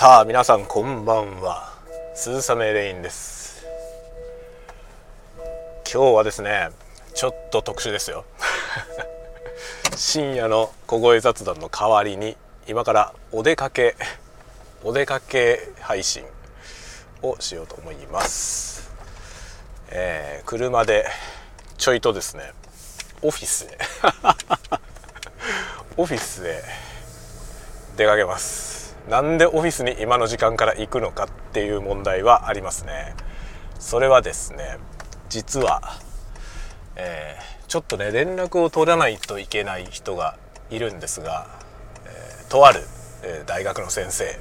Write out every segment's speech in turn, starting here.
さあ皆さんこんばんは。鈴雨レインです。今日はですねちょっと特殊ですよ。深夜の小声雑談の代わりに今からお出かけお出かけ配信をしようと思います、えー、車でちょいとですねオフィスへ。オフィスへ出かけます。なんでオフィスに今の時間から行くのかっていう問題はありますね。それはですね実は、えー、ちょっとね連絡を取らないといけない人がいるんですが、えー、とある、えー、大学の先生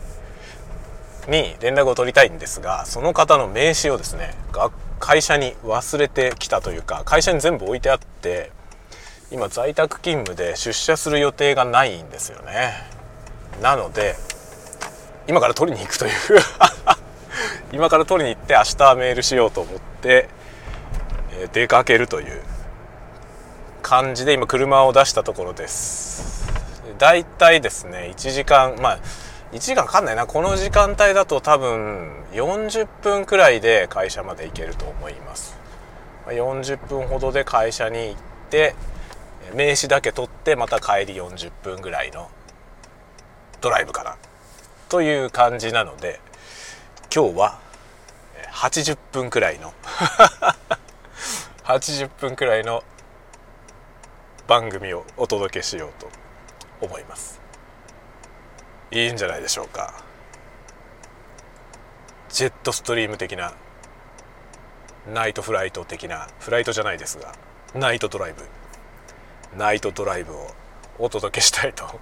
に連絡を取りたいんですがその方の名刺をですね会社に忘れてきたというか会社に全部置いてあって今在宅勤務で出社する予定がないんですよね。なので今から取りに行くという。今から取りに行って明日メールしようと思って、出かけるという感じで今車を出したところです。だいたいですね1時間まあ1時間かかんないな。この時間帯だと多分40分くらいで会社まで行けると思います。40分ほどで会社に行って名刺だけ取ってまた帰り40分ぐらいのドライブかな。という感じなので今日は80分くらいの 80分くらいの番組をお届けしようと思います。いいんじゃないでしょうか。ジェットストリーム的なナイトフライト的なフライトじゃないですがナイトドライブナイトドライブをお届けしたいと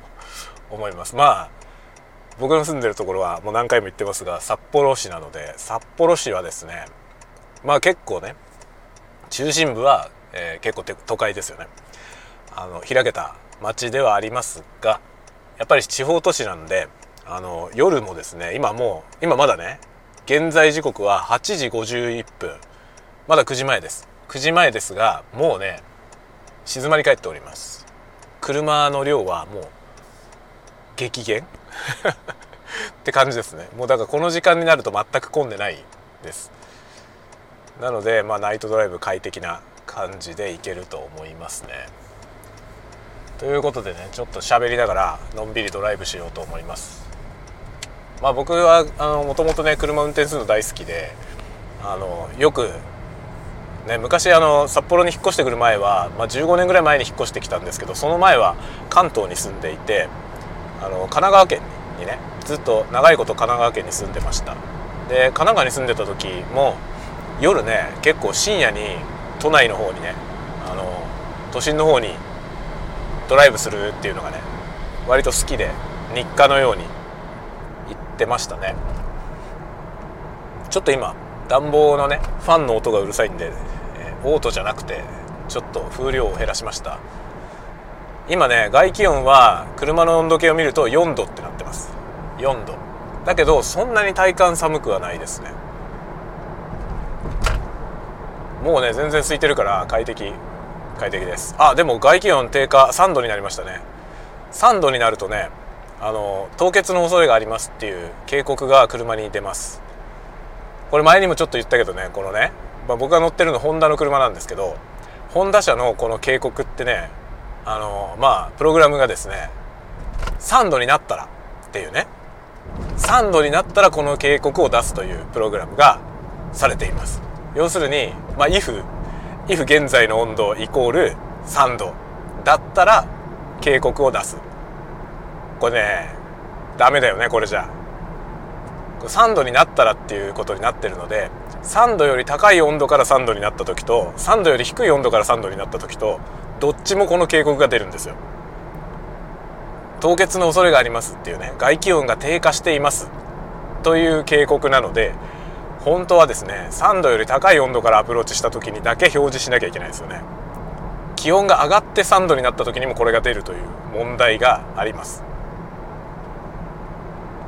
思います。まあ僕の住んでるところはもう何回も言ってますが札幌市なので札幌市はですねまあ結構ね中心部は、えー、結構都会ですよね。あの開けた街ではありますがやっぱり地方都市なんであの夜もですね今もう今まだね現在時刻は8時51分。まだ9時前です。9時前ですがもうね静まり返っております。車の量はもう激減。って感じですね。もうだからこの時間になると全く混んでないです。なのでまあナイトドライブ快適な感じで行けると思いますね。ということでねちょっと喋りながらのんびりドライブしようと思います。まあ僕はもともとね車運転するの大好きであのよくね昔あの札幌に引っ越してくる前は、まあ、15年ぐらい前に引っ越してきたんですけどその前は関東に住んでいてあの神奈川県にねずっと長いこと神奈川県に住んでました。で神奈川に住んでた時も夜ね結構深夜に都内の方にねあの都心の方にドライブするっていうのがね割と好きで日課のように行ってましたね。ちょっと今暖房のねファンの音がうるさいんで、えー、オートじゃなくてちょっと風量を減らしました。今ね外気温は車の温度計を見ると4度ってなってます。4度。だけどそんなに体感寒くはないですね。もうね全然空いてるから快適。快適です。あでも外気温低下3度になりましたね。3度になるとねあの凍結の恐れがありますっていう警告が車に出ます。これ前にもちょっと言ったけどねこのね、まあ、僕が乗ってるのホンダの車なんですけどホンダ車のこの警告ってねあのまあプログラムがですね3度になったらっていうね3度になったらこの警告を出すというプログラムがされています。要するに、まあ、if if 現在の温度イコール3度だったら警告を出す。これねダメだよねこれじゃ。3度になったらっていうことになってるので3度より高い温度から3度になった時と3度より低い温度から3度になった時とどっちもこの警告が出るんですよ。凍結の恐れがありますっていうね外気温が低下しています。という警告なので本当はですね3度より高い温度からアプローチした時にだけ表示しなきゃいけないですよね。気温が上がって3度になった時にもこれが出るという問題があります。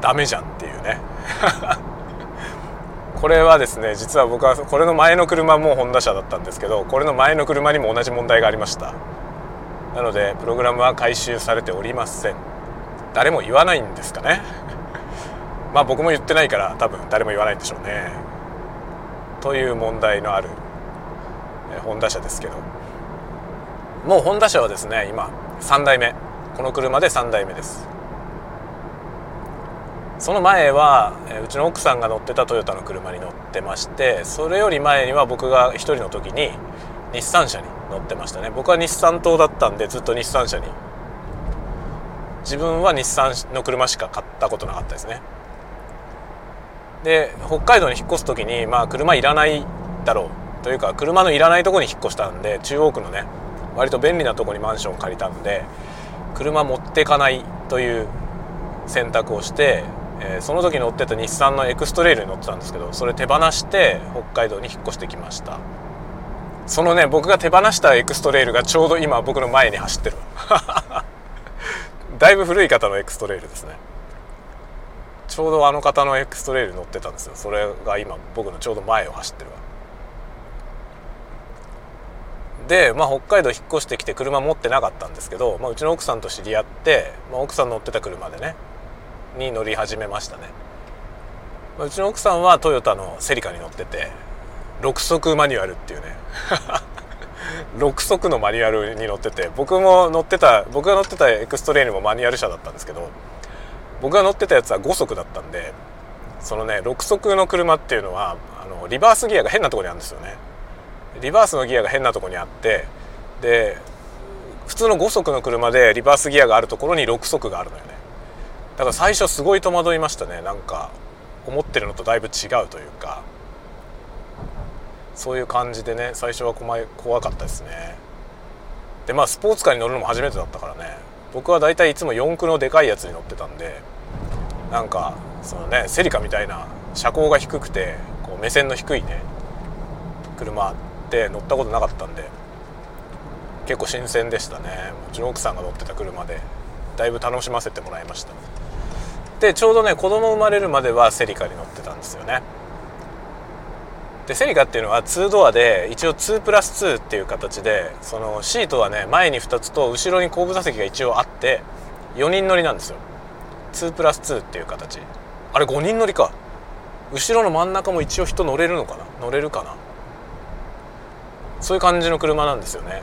ダメじゃんっていうね。これはですね実は僕はこれの前の車もホンダ車だったんですけどこれの前の車にも同じ問題がありました。なのでプログラムは回収されておりません。誰も言わないんですかね？まあ僕も言ってないから多分誰も言わないんでしょうね。という問題のあるホンダ車ですけど。もうホンダ車はですね今3代目。この車で3代目です。その前はうちの奥さんが乗ってたトヨタの車に乗ってましてそれより前には僕が一人の時に日産車に乗ってましたね。僕は日産党だったんでずっと日産車に。自分は日産の車しか買ったことなかったですね。で北海道に引っ越す時にまあ車いらないだろうというか車のいらないとこに引っ越したんで中央区のね割と便利なとこにマンションを借りたんで車持ってかないという選択をしてえー、その時乗ってた日産のエクストレイルに乗ってたんですけどそれ手放して北海道に引っ越してきました。そのね僕が手放したエクストレイルがちょうど今僕の前に走ってる。だいぶ古い方のエクストレイルですね。ちょうどあの方のエクストレイル乗ってたんですよ。それが今僕のちょうど前を走ってるわ。で、まあ、北海道引っ越してきて車持ってなかったんですけど、まあ、うちの奥さんと知り合って、まあ、奥さん乗ってた車でねに乗り始めましたね。うちの奥さんはトヨタのセリカに乗ってて6速マニュアルっていうね。6速のマニュアルに乗ってて僕も乗ってた僕が乗ってたエクストレイルもマニュアル車だったんですけど僕が乗ってたやつは5速だったんでそのね6速の車っていうのはあのリバースギアが変なとこにあるんですよね。リバースのギアが変なとこにあってで普通の5速の車でリバースギアがあるところに6速があるのよね。だから最初すごい戸惑いましたね。なんか思ってるのとだいぶ違うというか。そういう感じでね最初は怖かったですね。でまあスポーツカーに乗るのも初めてだったからね。僕は大体いつも四駆のでかいやつに乗ってたんでなんかそのねセリカみたいな車高が低くてこう目線の低いね車って乗ったことなかったんで結構新鮮でしたね。うちの奥さんが乗ってた車でだいぶ楽しませてもらいました。でちょうどね子供生まれるまではセリカに乗ってたんですよね。でセリカっていうのは2ドアで一応2プラス2っていう形でそのシートはね前に2つと後ろに後部座席が一応あって4人乗りなんですよ。2プラス2っていう形。あれ5人乗りか。後ろの真ん中も一応人乗れるのかな？乗れるかな？そういう感じの車なんですよね。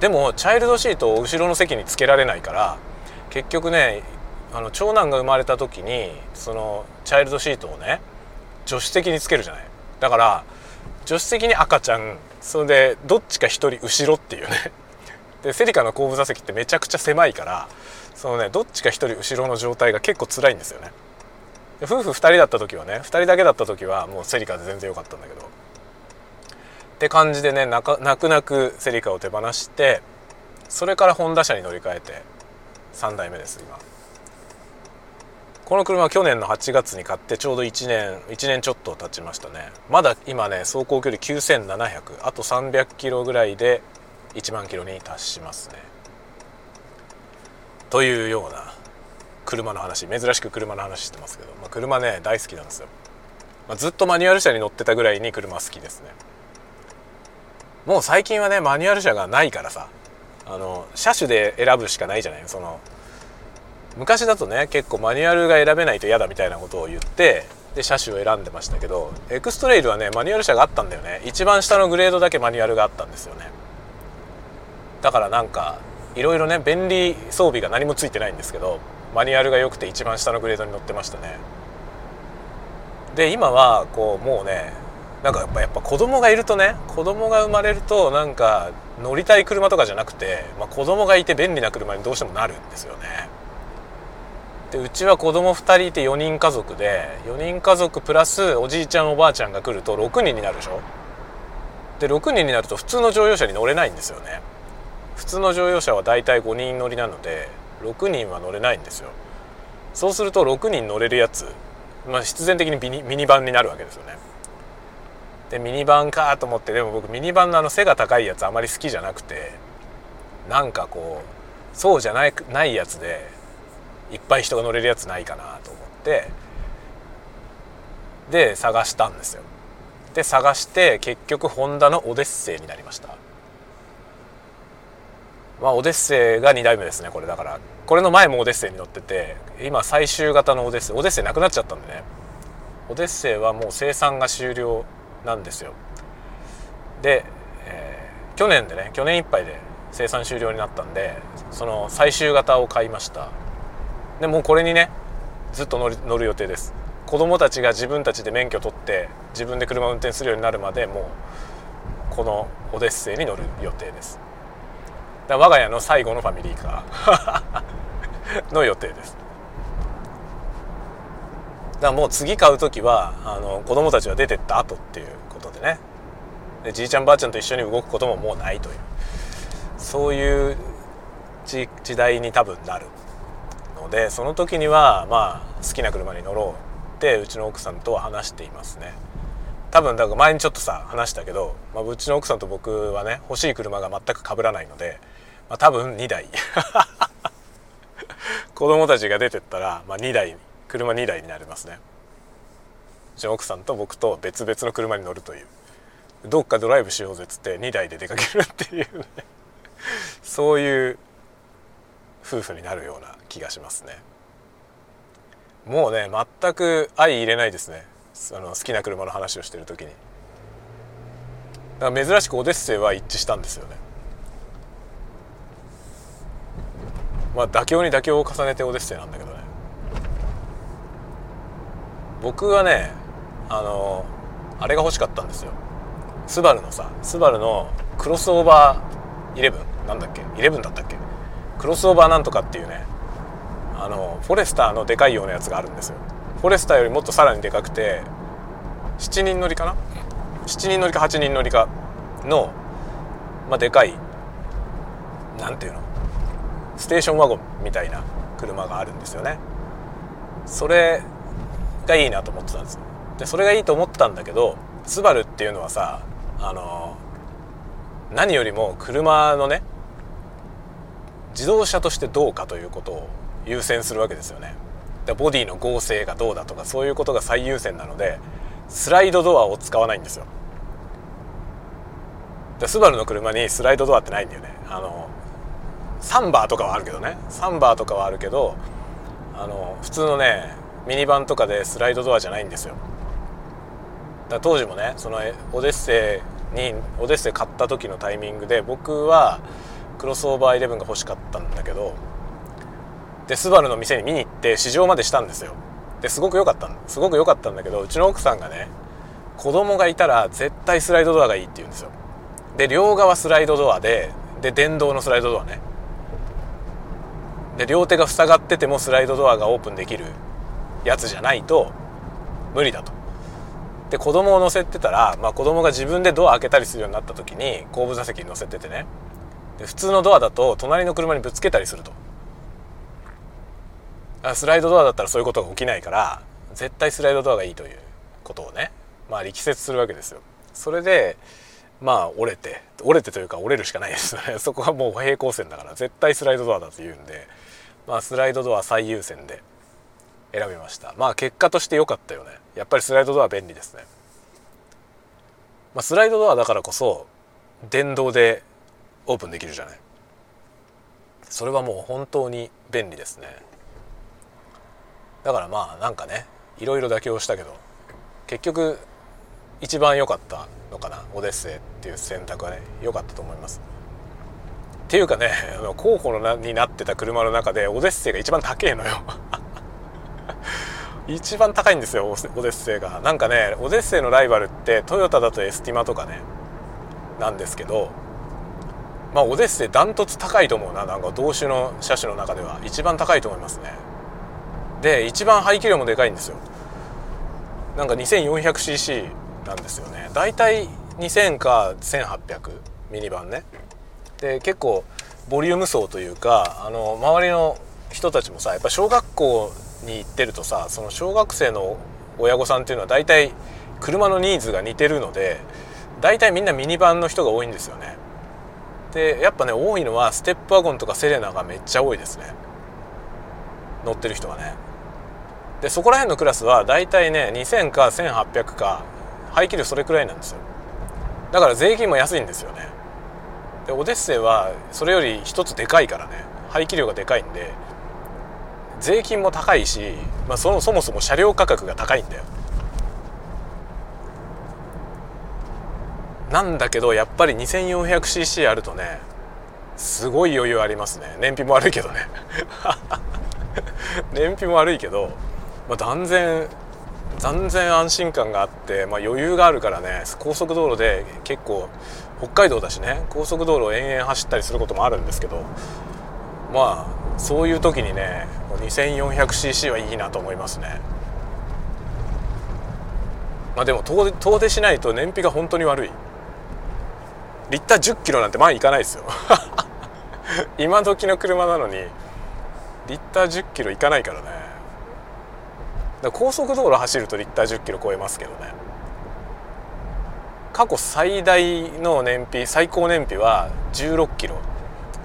でもチャイルドシートを後ろの席につけられないから結局ねあの長男が生まれた時にそのチャイルドシートをね助手席につけるじゃない。だから助手席に赤ちゃんそれでどっちか1人後ろっていうね。でセリカの後部座席ってめちゃくちゃ狭いからそのねどっちか1人後ろの状態が結構辛いんですよね。夫婦2人だった時はね2人だけだった時はもうセリカで全然良かったんだけど。って感じでね泣く泣くセリカを手放してそれからホンダ車に乗り換えて3代目です今。この車は去年の8月に買ってちょうど1年1年ちょっと経ちましたね。まだ今ね走行距離9700あと300キロぐらいで1万キロに達しますね。というような車の話。珍しく車の話してますけど、まあ、車ね大好きなんですよ、まあ、ずっとマニュアル車に乗ってたぐらいに車好きですね。もう最近はねマニュアル車がないからさ。あの車種で選ぶしかないじゃない？その昔だとね結構マニュアルが選べないと嫌だみたいなことを言ってで車種を選んでましたけどエクストレイルはねマニュアル車があったんだよね。一番下のグレードだけマニュアルがあったんですよね。だからなんかいろいろね便利装備が何もついてないんですけどマニュアルが良くて一番下のグレードに乗ってましたね。で今はこうもうねなんかやっぱやっぱ子供がいるとね子供が生まれるとなんか乗りたい車とかじゃなくて、まあ、子供がいて便利な車にどうしてもなるんですよね。でうちは子供2人いて4人家族で4人家族プラスおじいちゃんおばあちゃんが来ると6人になるでしょ。で6人になると普通の乗用車に乗れないんですよね。普通の乗用車はだいたい5人乗りなので6人は乗れないんですよ。そうすると6人乗れるやつ、まあ、必然的にミニミニバンになるわけですよね。でミニバンかと思ってでも僕ミニバンのあの背が高いやつあまり好きじゃなくてなんかこうそうじゃないないやつでいっぱい人が乗れるやつないかなと思ってで探したんですよ。で探して結局ホンダのオデッセイになりました。まあオデッセイが2代目ですねこれ。だからこれの前もオデッセイに乗ってて今最終型のオデッセイオデッセイなくなっちゃったんでね。オデッセイはもう生産が終了なんですよ。で、えー、去年でね去年いっぱいで生産終了になったんでその最終型を買いました。でもうこれにねずっと乗る乗る予定です。子供たちが自分たちで免許取って自分で車を運転するようになるまでもうこのオデッセイに乗る予定です。だ我が家の最後のファミリーカー。の予定です。だもう次買う時はあの子供たちは出てった後っていうことでね。でじいちゃんばあちゃんと一緒に動くことももうないという。そういう時代に多分なる。のでその時にはまあ好きな車に乗ろうってうちの奥さんとは話していますね。多分だから前にちょっとさ話したけど、まあ、うちの奥さんと僕はね欲しい車が全く被らないので、まあ、多分2台。子供たちが出てったら、まあ、2台車2台になりますね。うちの奥さんと僕と別々の車に乗るという。どっかドライブしようぜっつって2台で出かけるっていうね。そういう夫婦になるような気がしますね。もうね全く相入れないですね。あの好きな車の話をしてる時に。だから珍しくオデッセイは一致したんですよね。まあ妥協に妥協を重ねてオデッセイなんだけどね。僕はねあのあれが欲しかったんですよ。スバルのさスバルのクロスオーバー11なんだっけ？11だったっけ？クロスオーバーなんとかっていうねあのフォレスターのでかいようなやつがあるんですよ。フォレスターよりもっとさらにでかくて7人乗りかな？7人乗りか8人乗りかの、まあ、でかいなんていうの？ステーションワゴンみたいな車があるんですよね。それがいいなと思ってたんです。でそれがいいと思ってたんだけどスバルっていうのはさあの何よりも車のね自動車としてどうかということを優先するわけですよね。でボディの剛性がどうだとかそういうことが最優先なのでスライドドアを使わないんですよ。でスバルの車にスライドドアってないんだよね。あのサンバーとかはあるけどね。サンバーとかはあるけどあの普通のねミニバンとかでスライドドアじゃないんですよ。だ当時もねそのオデッセイにオデッセイ買った時のタイミングで僕はクロスオーバー11が欲しかったんだけどでスバルの店に見に行って試乗までしたんですよ。ですごく良かったすごく良かったんだけどうちの奥さんがね子供がいたら絶対スライドドアがいいって言うんですよ。で両側スライドドアでで電動のスライドドアね。で両手が塞がっててもスライドドアがオープンできるやつじゃないと無理だと。で子供を乗せてたら、まあ、子供が自分でドア開けたりするようになった時に後部座席に乗せててね。で普通のドアだと隣の車にぶつけたりすると。スライドドアだったらそういうことが起きないから絶対スライドドアがいいということをねまあ力説するわけですよ。それでまあ折れて折れてというか折れるしかないです。よ ねそこはもう平行線だから絶対スライドドアだと言うんでまあスライドドア最優先で選びました。まあ結果として良かったよね。やっぱりスライドドア便利ですね、まあ、スライドドアだからこそ電動でオープンできるじゃない。それはもう本当に便利ですね。だからまあなんかねいろいろ妥協したけど結局一番良かったのかな。オデッセイっていう選択はね良かったと思います。っていうかね候補のになってた車の中でオデッセイが一番高えのよ。一番高いんですよオデッセイが。なんかねオデッセイのライバルってトヨタだとエスティマとかねなんですけどまあオデッセイダントツ高いと思うな。なんか同種の車種の中では。一番高いと思いますね。で一番排気量もでかいんですよ。なんか 2400cc なんですよね。だいたい2000か1800ミニバンね。で結構ボリューム層というかあの周りの人たちもさやっぱ小学校に行ってるとさその小学生の親御さんっていうのは大体車のニーズが似てるので大体みんなミニバンの人が多いんですよね。でやっぱね多いのはステップワゴンとかセレナがめっちゃ多いですね。乗ってる人はね。でそこら辺のクラスは大体ね2000か1800か排気量それくらいなんですよ。だから税金も安いんですよね。でオデッセイはそれより一つでかいからね排気量がでかいんで税金も高いし、まあ、そもそも車両価格が高いんだよ。なんだけどやっぱり 2400cc あるとねすごい余裕ありますね。燃費も悪いけどね。燃費も悪いけど、まあ、断然断然安心感があって、まあ、余裕があるからね高速道路で結構北海道だしね高速道路を延々走ったりすることもあるんですけどまあそういう時にね 2400cc はいいなと思いますね。まあでも遠遠出しないと燃費が本当に悪い。リッター1 0キロなんて前行かないですよ。今時の車なのにリッター1 0キロ行かないからね。高速道路走るとリッター1 0キロ超えますけどね。過去最大の燃費最高燃費は16キロ。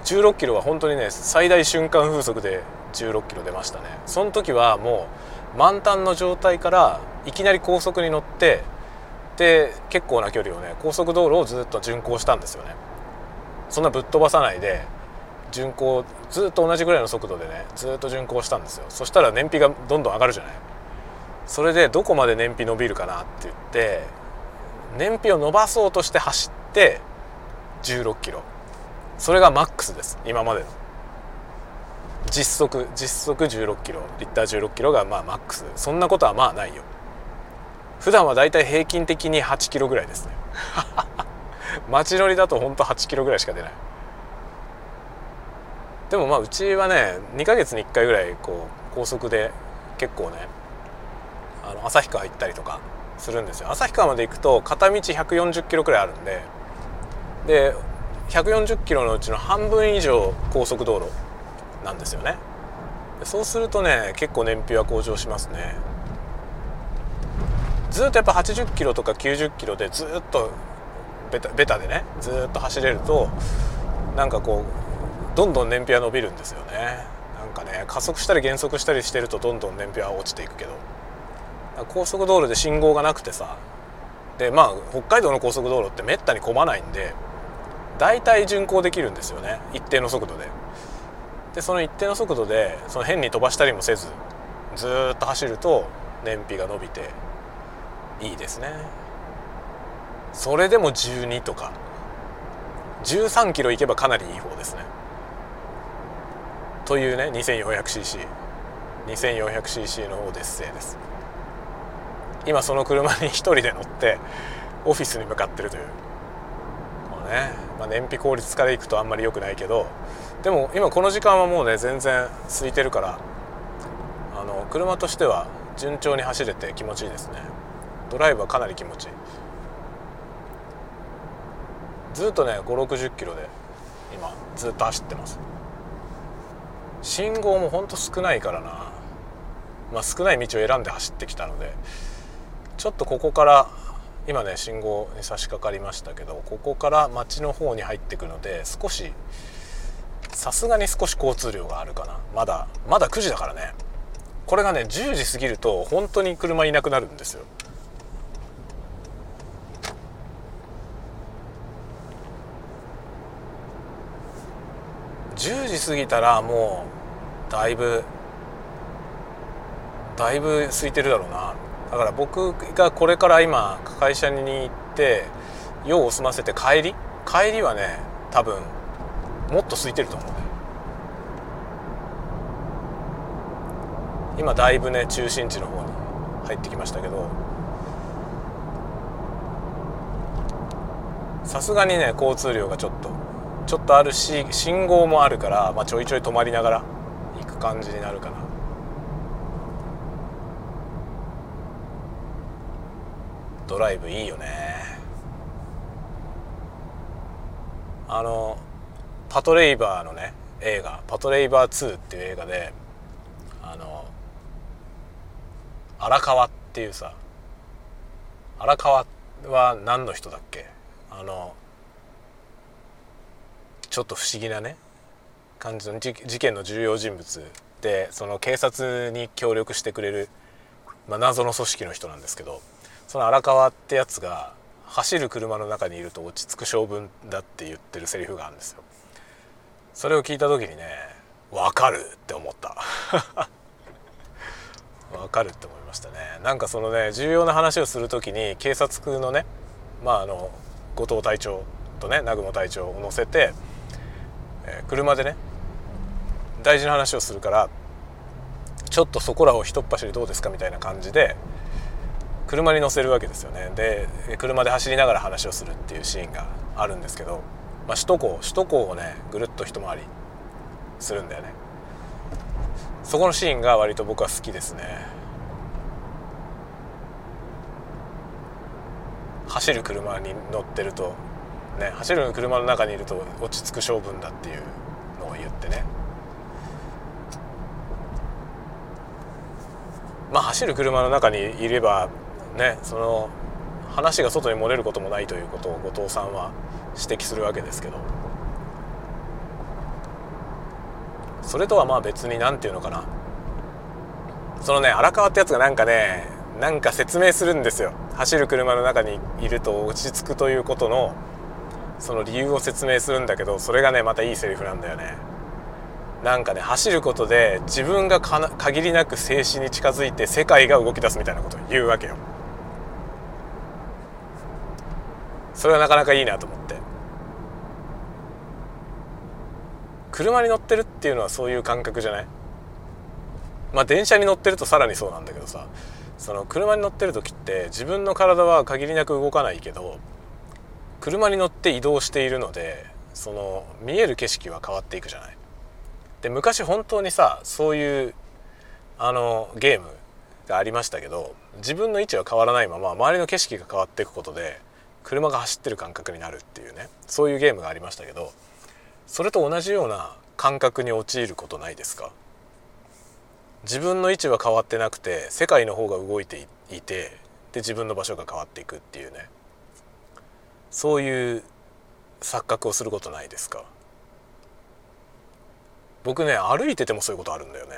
16キロは本当にね最大瞬間風速で16キロ出ましたね。その時はもう満タンの状態からいきなり高速に乗ってで結構な距離をね高速道路をずっと巡航したんですよね。そんなぶっ飛ばさないで巡航ずっと同じぐらいの速度でねずっと巡航したんですよ。そしたら燃費がどんどん上がるじゃない。それでどこまで燃費伸びるかなって言って燃費を伸ばそうとして走って16キロ。それがマックスです今までの。実測実測16キロリッター16キロがまあマックス。そんなことはまあないよ。普段はだいたい平均的に8キロぐらいですね。街乗りだとほんと8キロぐらいしか出ない。でもまあうちはね2ヶ月に1回ぐらいこう高速で結構ねあの旭川行ったりとかするんですよ。旭川まで行くと片道140キロくらいあるんでで140キロのうちの半分以上高速道路なんですよね。そうするとね結構燃費は向上しますねずっとやっぱ80キロとか90キロでずっとベタベタでねずっと走れるとなんかこうどんどん燃費は伸びるんですよねなんかね加速したり減速したりしてるとどんどん燃費は落ちていくけど高速道路で信号がなくてさでまあ北海道の高速道路ってめったに混まないんで大体巡航できるんですよね一定の速度で。でその一定の速度でその変に飛ばしたりもせずずっと走ると燃費が伸びていいですね。それでも12とか。13キロ行けばかなりいい方ですね。というね 2400cc2400cc のオデッセイです。今その車に一人で乗ってオフィスに向かってるという。このね、まあ、燃費効率化でいくとあんまり良くないけど。でも今この時間はもうね全然空いてるからあの車としては順調に走れて気持ちいいですね。ドライブはかなり気持ちいい。ずっとね5 6 0キロで今ずっと走ってます。信号もほんと少ないからな。まあ少ない道を選んで走ってきたのでちょっとここから今ね信号に差し掛かりましたけどここから町の方に入ってくので少しさすがに少し交通量があるかな。まだまだ9時だからね。これがね10時過ぎると本当に車いなくなるんですよ。10時過ぎたらもうだいぶだいぶ空いてるだろうな。だから僕がこれから今会社に行って用を済ませて帰り？帰りはね多分もっと空いてると思うね。今だいぶね中心地の方に入ってきましたけど。さすがにね交通量がちょっとちょっとあるし信号もあるから、まあ、ちょいちょい止まりながら行く感じになるかな。ドライブいいよね。あのパトレイバーのね映画「パトレイバー2」っていう映画であの荒川っていうさ荒川は何の人だっけ？あのちょっと不思議なね感じの事件の重要人物でその警察に協力してくれる、まあ、謎の組織の人なんですけどその荒川ってやつが走る車の中にいると落ち着く性分だって言ってるセリフがあるんですよ。それを聞いた時にね分かるって思った。分かるって思いましたね。なんかそのね重要な話をする時に警察のねまああの後藤隊長とね南雲隊長を乗せて、車でね大事な話をするからちょっとそこらをひとっ走りどうですかみたいな感じで車に乗せるわけですよね。で車で走りながら話をするっていうシーンがあるんですけど、まあ、首都高首都高をねぐるっと一回りするんだよね。そこのシーンが割と僕は好きですね。走る車に乗ってるとね走る車の中にいると落ち着く性分だっていうのを言ってね。まあ走る車の中にいればねその話が外に漏れることもないということを後藤さんは指摘するわけですけど。それとはまあ別に何て言うのかな。そのね荒川ってやつがなんかねなんか説明するんですよ。走る車の中にいると落ち着くということのその理由を説明するんだけどそれがねまたいいセリフなんだよね。なんかね走ることで自分が限りなく静止に近づいて世界が動き出すみたいなことを言うわけよ。それはなかなかいいなと思って。車に乗ってるっていうのはそういう感覚じゃない？まあ電車に乗ってるとさらにそうなんだけどさ。その車に乗ってる時って自分の体は限りなく動かないけど車に乗って移動しているのでその見える景色は変わっていくじゃない。で昔本当にさそういうあのゲームがありましたけど自分の位置は変わらないまま周りの景色が変わっていくことで車が走ってる感覚になるっていうねそういうゲームがありましたけどそれと同じような感覚に陥ることないですか？自分の位置は変わってなくて世界の方が動いていてで自分の場所が変わっていくっていうね。そういう錯覚をすることないですか？僕ね歩いててもそういうことあるんだよね。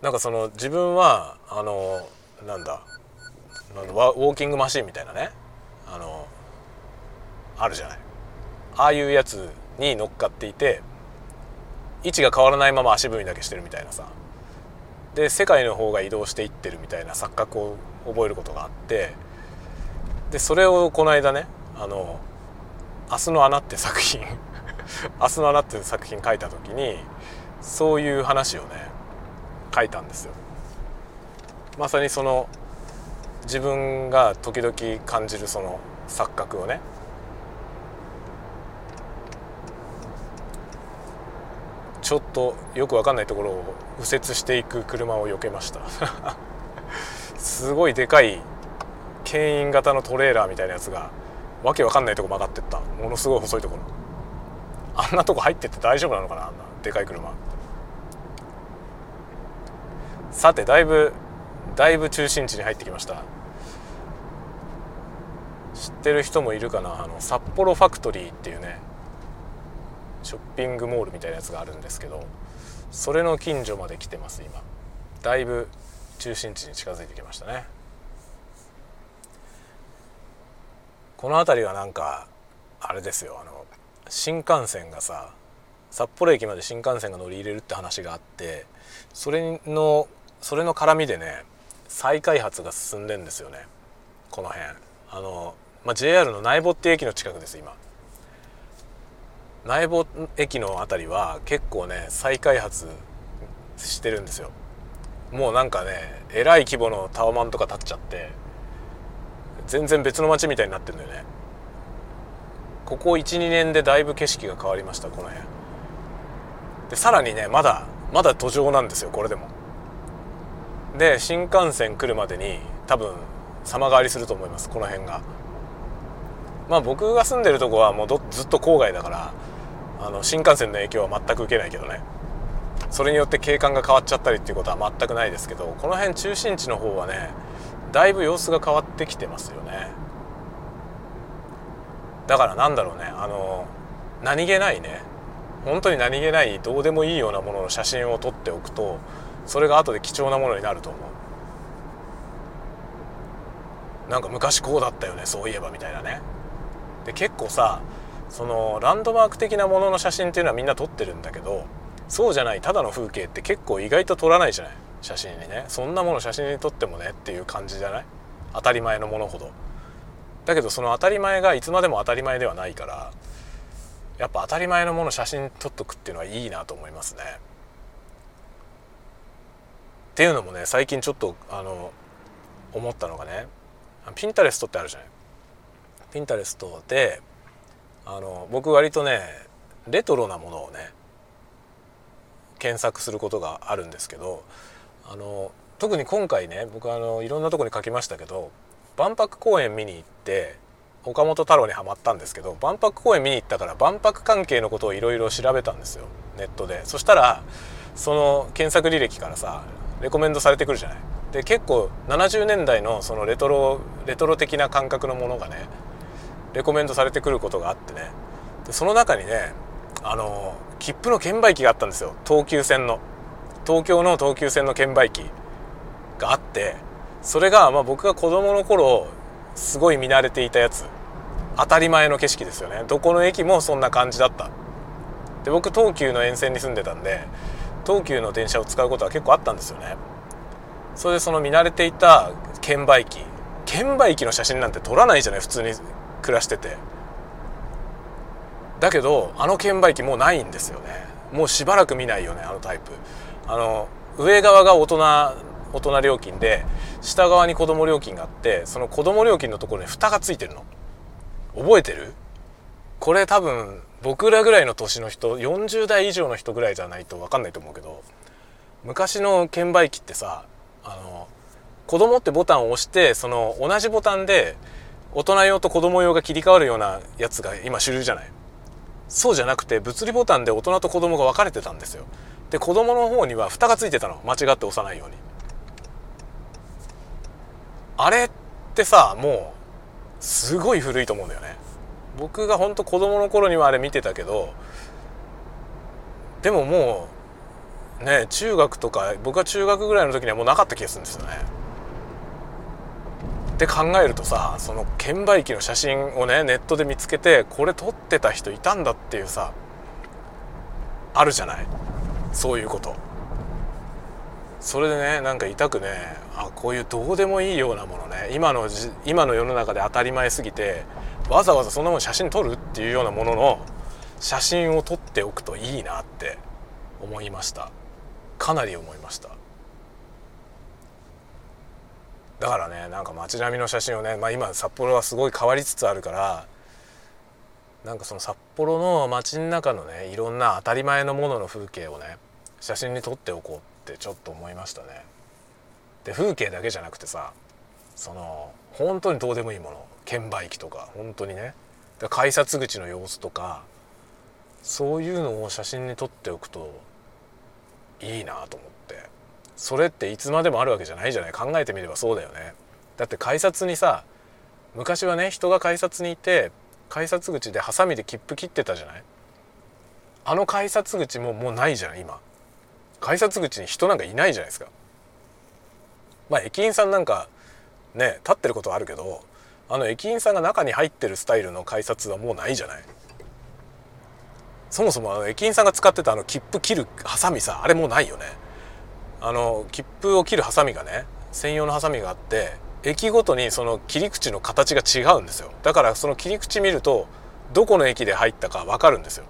なんかその自分はあのなんだウォーキングマシンみたいなねあのあるじゃない。ああいうやつに乗っかっていて位置が変わらないまま足踏みだけしてるみたいなさ。で世界の方が移動していってるみたいな錯覚を覚えることがあってでそれをこの間ねあの「明日の穴」って作品「明日の穴」って作品書いた時にそういう話をね書いたんですよ。まさにその自分が時々感じるその錯覚をねちょっとよく分かんないところを右折していく車を避けました すごいでかい牽引型のトレーラーみたいなやつがわけわかんないとこ曲がってった。ものすごい細いところ。あんなとこ入ってって大丈夫なのかなあんな。でかい車。さてだいぶだいぶ中心地に入ってきました。知ってる人もいるかなあの札幌ファクトリーっていうねショッピングモールみたいなやつがあるんですけどそれの近所まで来てます今。だいぶ中心地に近づいてきましたね。この辺りはなんかあれですよあの新幹線がさ札幌駅まで新幹線が乗り入れるって話があってそれのそれの絡みでね再開発が進んでんですよね。この辺。あの、まあ、JR の内保って駅の近くです今。内保駅の辺りは結構ね再開発してるんですよ。もうなんかねえらい規模のタワマンとか建っちゃって全然別の街みたいになってんだよね。ここ12年でだいぶ景色が変わりましたこの辺。でさらにねまだまだ途上なんですよこれでも。で新幹線来るまでに多分様変わりすると思いますこの辺が。まあ僕が住んでるとこはもうずっと郊外だからあの新幹線の影響は全く受けないけどね。それによって景観が変わっちゃったりっていうことは全くないですけどこの辺中心地の方はねだいぶ様子が変わってきてますよね。だからなんだろうね。あの何気ないね。本当に何気ないどうでもいいようなものの写真を撮っておくとそれが後で貴重なものになると思う。なんか昔こうだったよねそういえばみたいなね。で結構さそのランドマーク的なものの写真っていうのはみんな撮ってるんだけどそうじゃないただの風景って結構意外と撮らないじゃない。写真にね。そんなもの写真に撮ってもねっていう感じじゃない？当たり前のものほど。だけどその当たり前がいつまでも当たり前ではないからやっぱ当たり前のもの写真撮っとくっていうのはいいなと思いますね。っていうのもね最近ちょっとあの思ったのがねピンタレストってあるじゃない？ピンタレストであの僕割とねレトロなものをね検索することがあるんですけどあの特に今回ね僕あのいろんなとこに書きましたけど万博公園見に行って岡本太郎にはまったんですけど万博公園見に行ったから万博関係のことをいろいろ調べたんですよネットで。そしたらその検索履歴からさレコメンドされてくるじゃない。で結構70年代のそのレトロレトロ的な感覚のものがねレコメンドされてくることがあってね。でその中にねあの切符の券売機があったんですよ。東急線の。東京の東急線の券売機があってそれがまあ僕が子供の頃すごい見慣れていたやつ。当たり前の景色ですよね。どこの駅もそんな感じだった。で僕東急の沿線に住んでたんで東急の電車を使うことは結構あったんですよね。それでその見慣れていた券売機券売機の写真なんて撮らないじゃない普通に暮らしてて。だけどあの券売機もうないんですよね。もうしばらく見ないよねあのタイプ。あの上側が大人大人料金で下側に子供料金があってその子供料金のところに蓋がついてるの。覚えてる？これ多分僕らぐらいの年の人40代以上の人ぐらいじゃないと分かんないと思うけど昔の券売機ってさあの子供ってボタンを押してその同じボタンで大人用と子供用が切り替わるようなやつが今主流じゃない？そうじゃなくて物理ボタンで大人と子供が分かれてたんですよ。で子供の方には蓋がついてたの。間違って押さないように。あれってさもうすごい古いと思うんだよね。僕がほんと子供の頃にはあれ見てたけどでももうね中学とか僕が中学ぐらいの時にはもうなかった気がするんですよね。って考えるとさその券売機の写真をねネットで見つけてこれ撮ってた人いたんだっていうさあるじゃない。そういうこと。それでねなんか痛くねあこういうどうでもいいようなものね。今の今の世の中で当たり前すぎてわざわざそんなもん写真撮るっていうようなものの写真を撮っておくといいなって思いました。かなり思いました。だからねなんか街並みの写真をね、まあ、今札幌はすごい変わりつつあるからなんかその札幌の街の中のねいろんな当たり前のものの風景をね写真に撮っておこうってちょっと思いましたね。で風景だけじゃなくてさその本当にどうでもいいもの券売機とか本当にね。改札口の様子とかそういうのを写真に撮っておくといいなと思って。それっていつまでもあるわけじゃないじゃない。考えてみればそうだよね。だって改札にさ昔はね人が改札にいて改札口でハサミで切符切ってたじゃない？あの改札口ももうないじゃん今。改札口に人なんかいないじゃないですか。まあ駅員さんなんかね立ってることはあるけどあの駅員さんが中に入ってるスタイルの改札はもうないじゃない？そもそもあの駅員さんが使ってたあの切符切るハサミさあれもうないよね。あの切符を切るハサミがね専用のハサミがあって駅ごとにその切り口の形が違うんですよ。だからその切り口見るとどこの駅で入ったか分かるんですよ。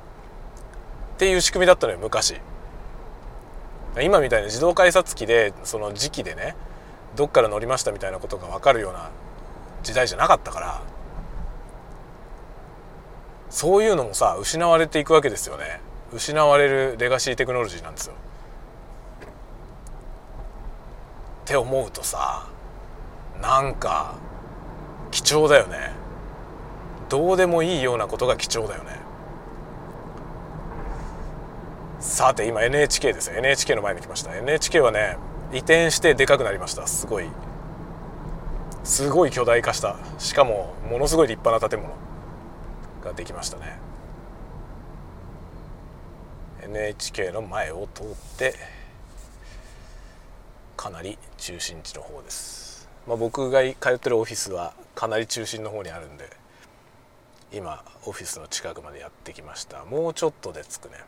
っていう仕組みだったのよ昔。今みたいな自動改札機でその時期でねどっから乗りましたみたいなことが分かるような時代じゃなかったからそういうのもさ失われていくわけですよね。失われるレガシーテクノロジーなんですよ。って思うとさなんか貴重だよね。どうでもいいようなことが貴重だよね。さて今 NHK です NHK の前に来ました。NHK はね移転してでかくなりました。すごい。すごい巨大化した。しかもものすごい立派な建物ができましたね。NHK の前を通ってかなり中心地の方です。まあ、僕が通ってるオフィスはかなり中心の方にあるんで今オフィスの近くまでやってきました。もうちょっとで着くね。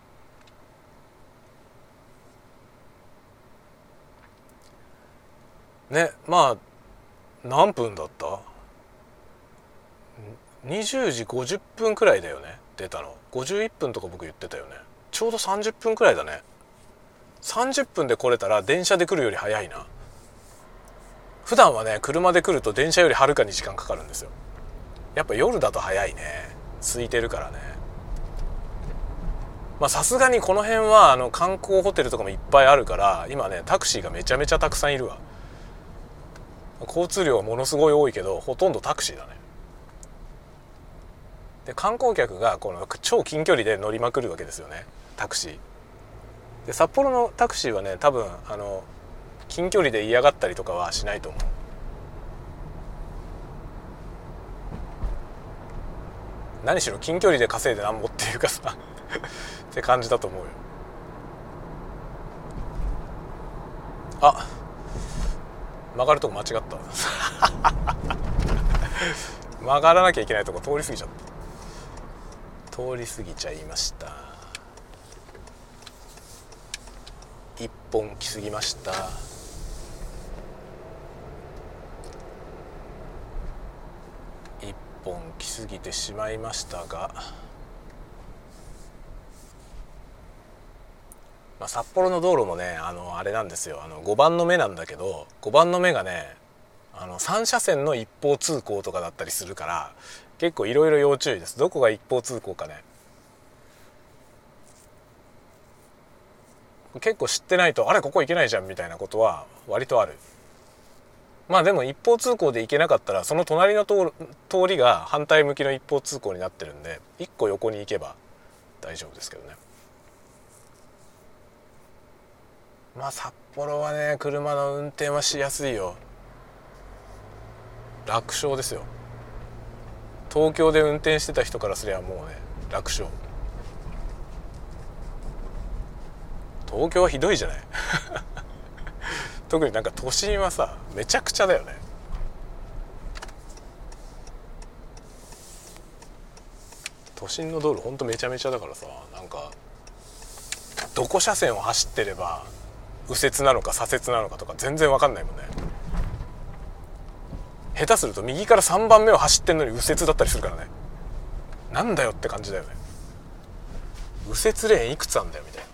ねまあ何分だった？20時50分くらいだよね？出たの。51分とか僕言ってたよね。ちょうど30分くらいだね。30分で来れたら電車で来るより早いな。普段はね車で来ると電車よりはるかに時間かかるんですよ。やっぱ夜だと早いね。空いてるからね。まあさすがにこの辺はあの観光ホテルとかもいっぱいあるから今ねタクシーがめちゃめちゃたくさんいるわ。交通量はものすごい多いけどほとんどタクシーだね。で観光客がこの超近距離で乗りまくるわけですよね。タクシー。で札幌のタクシーはね多分あの近距離で嫌がったりとかはしないと思う。何しろ近距離で稼いでなんぼっていうかさ って感じだと思うよ。あ曲がるとこ間違った。曲がらなきゃいけないとこ通り過ぎちゃった。通り過ぎちゃいました。一本来すぎました一本来すぎてしまいましたが、まあ、札幌の道路もねあのあれなんですよ。あの5番の目なんだけど5番の目がねあの3車線の一方通行とかだったりするから結構いろいろ要注意です。どこが一方通行かね。結構知ってないとあれここ行けないじゃんみたいなことは割とある。まあでも一方通行で行けなかったらその隣の通りが反対向きの一方通行になってるんで一個横に行けば大丈夫ですけどね。まあ札幌はね車の運転はしやすいよ。楽勝ですよ。東京で運転してた人からすればもうね楽勝。東京はひどいじゃない。特になんか都心はさめちゃくちゃだよね。都心の道路ほんとめちゃめちゃだからさなんかどこ車線を走ってれば右折なのか左折なのかとか全然わかんないもんね。下手すると右から3番目を走ってんのに右折だったりするからね。なんだよって感じだよね。右折レーンいくつあんだよみたいな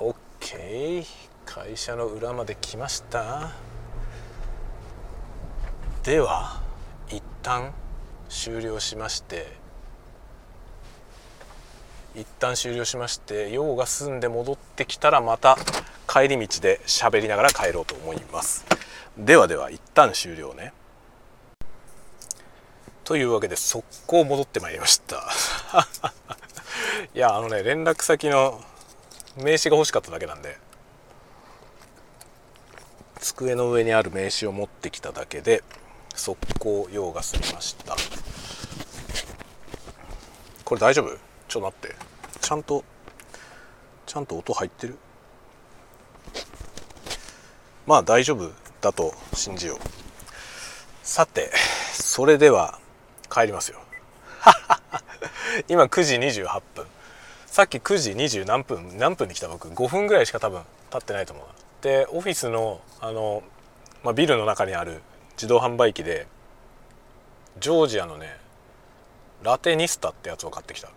オッケー会社の裏まで来ました？では一旦終了しまして一旦終了しまして用が済んで戻ってきたらまた帰り道で喋りながら帰ろうと思います。ではでは一旦終了ね。というわけで速攻戻ってまいりました。いやあのね連絡先の名刺が欲しかっただけなんで。机の上にある名刺を持ってきただけで速攻用が済みました。これ大丈夫？ちょっと待って。ちゃんとちゃんと音入ってる？まあ大丈夫だと信じよう。さてそれでは帰りますよ。今9時28分。さっき9時20何分何分に来た僕？5分ぐらいしか多分経ってないと思うでオフィスのあの、まあ、ビルの中にある自動販売機でジョージアのねラテニスタってやつを買ってきた。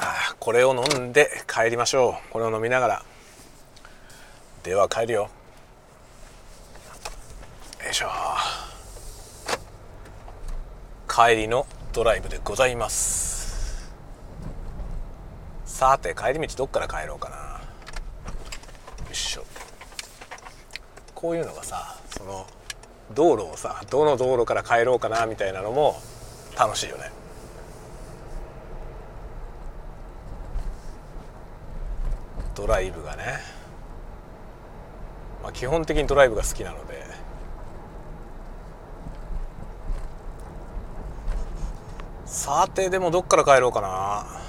あこれを飲んで帰りましょう。これを飲みながら。では帰るよ。よいしょ。帰りのドライブでございます。さて帰り道どっから帰ろうかな。いしょこういうのがさその道路をさどの道路から帰ろうかなみたいなのも楽しいよね。ドライブがね。まあ、基本的にドライブが好きなので。さてでもどっから帰ろうかな。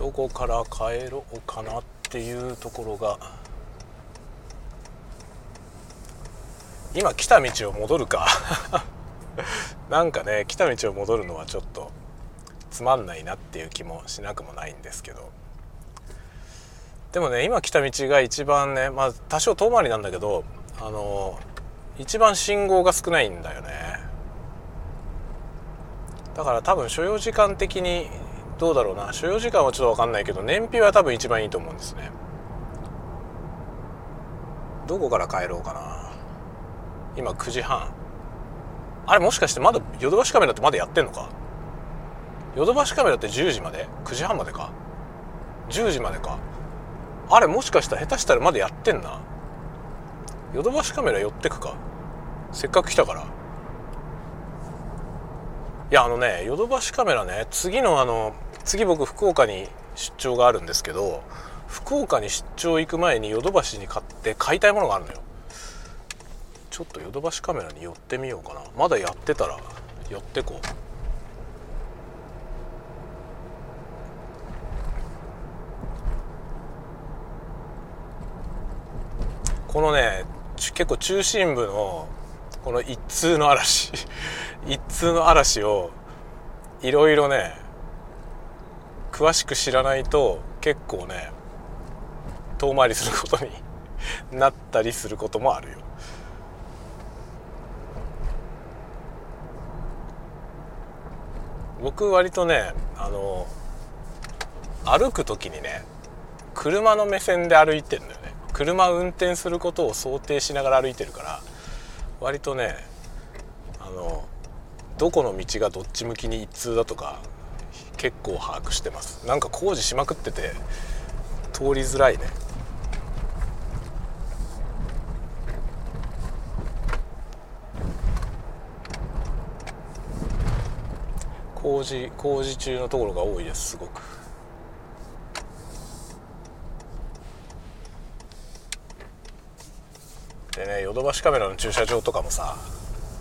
どこから帰ろうかなっていうところが今来た道を戻るか。なんかね来た道を戻るのはちょっとつまんないなっていう気もしなくもないんですけど。でもね今来た道が一番ねまあ多少遠回りなんだけどあの一番信号が少ないんだよね。だから多分所要時間的にどうだろうな。所要時間はちょっと分かんないけど燃費は多分一番いいと思うんですね。どこから帰ろうかな。今9時半。あれもしかしてまだヨドバシカメラってまだやってんのか。ヨドバシカメラって10時まで？9時半までか。10時までか。あれもしかしたら下手したらまだやってんな。ヨドバシカメラ寄ってくか。せっかく来たから。いやあのねヨドバシカメラね次のあの次僕福岡に出張があるんですけど福岡に出張行く前にヨドバシに買って買いたいものがあるのよ。ちょっとヨドバシカメラに寄ってみようかな。まだやってたら寄ってこう。このね結構中心部のこの一通の嵐 一通の嵐をいろいろね詳しく知らないと結構ね遠回りすることに なったりすることもあるよ。僕割とねあの歩く時にね車の目線で歩いてるんだよね車運転することを想定しながら歩いてるから割とねあのどこの道がどっち向きに一通だとか結構把握してます。なんか工事しまくってて通りづらいね。工事工事中のところが多いですすごく。でねヨドバシカメラの駐車場とかもさ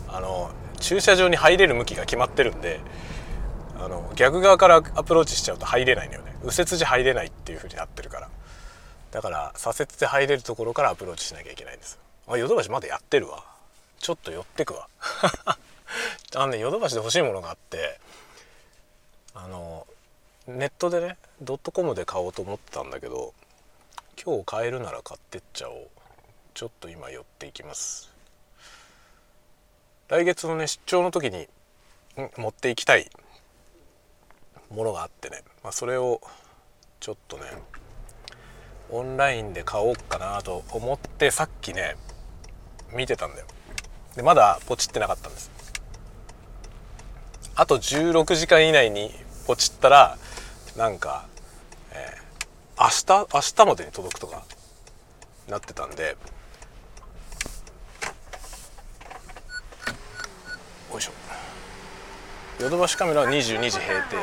あの駐車場に入れる向きが決まってるんであの逆側からアプローチしちゃうと入れないのよね。右折時入れないっていうふうになってるから。だから左折で入れるところからアプローチしなきゃいけないんです。あヨドバシまだやってるわ。ちょっと寄ってくわ。あのねヨドバシで欲しいものがあってあのネットでねドットコムで買おうと思ってたんだけど今日買えるなら買ってっちゃおう。ちょっと今寄っていきます。来月のね出張の時に持っていきたい。ものがあってね、まあ、それをちょっとねオンラインで買おうかなと思ってさっきね見てたんだよ。でまだポチってなかったんです。あと16時間以内にポチったらなんか、えー、明日明日までに届くとかなってたんでよいしょ。ヨドバシカメラは22時閉店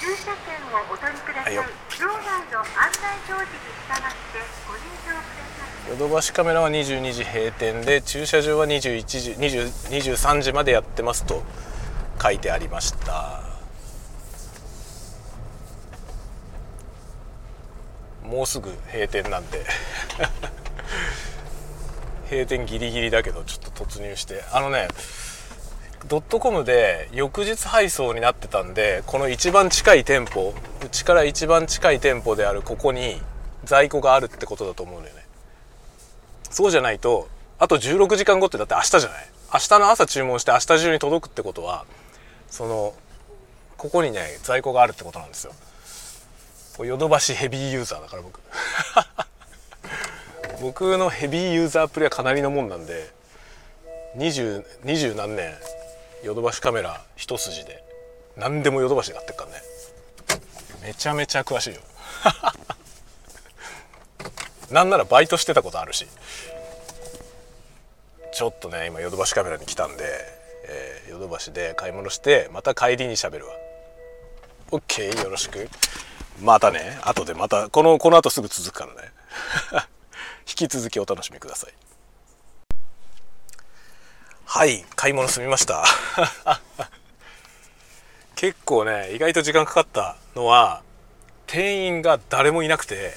駐車券をお取りください。場内の案内表示に従ってご入場ください。ヨドバシカメラは22時閉店で駐車場は21時20 23時までやってますと書いてありましたもうすぐ閉店なんで 閉店ギリギリだけどちょっと突入してあのねドットコムで翌日配送になってたんでこの一番近い店舗うちから一番近い店舗であるここに在庫があるってことだと思うんだよね。そうじゃないとあと16時間後ってだって明日じゃない？明日の朝注文して明日中に届くってことはそのここにね在庫があるってことなんですよ。ヨドバシヘビーユーザーだから僕。僕のヘビーユーザープレイはかなりのもんなんで20 20何年ヨドバシカメラ一筋で何でもヨドバシで買ってっからね。めちゃめちゃ詳しいよ。なんならバイトしてたことあるし。ちょっとね今ヨドバシカメラに来たんで、えー、ヨドバシで買い物してまた帰りにしゃべるわ OK よろしく。またね後でまたこのこの後すぐ続くからね。引き続きお楽しみください。はい買い物済みました。結構ね意外と時間かかったのは店員が誰もいなくて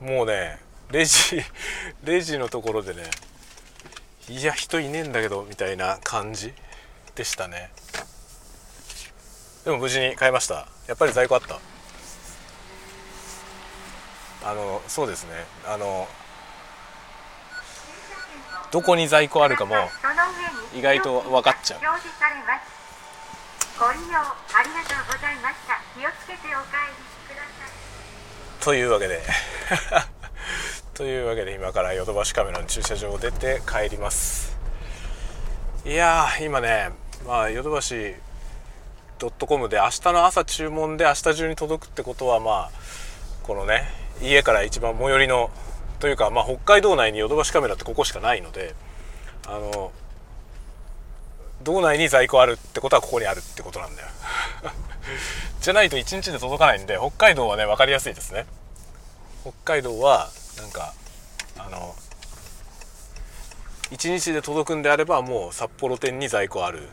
もうねレジ レジのところでねいや人いねえんだけどみたいな感じでしたね。でも無事に買いました。やっぱり在庫あった。あのそうですね。あのどこに在庫あるかも意外と分かっちゃう。といました気をつけてお帰りくださいというわけで というわけで今からヨドバシカメラの駐車場を出て帰ります。いや今ねまあヨドバシドットコムで明日の朝注文で明日中に届くってことはまあこのね家から一番最寄りのというか、まあ、北海道内にヨドバシカメラってここしかないのであの道内に在庫あるってことはここにあるってことなんだよ。じゃないと1日で届かないんで北海道はね分かりやすいですね。北海道はなんかあの1日で届くんであればもう札幌店に在庫ある。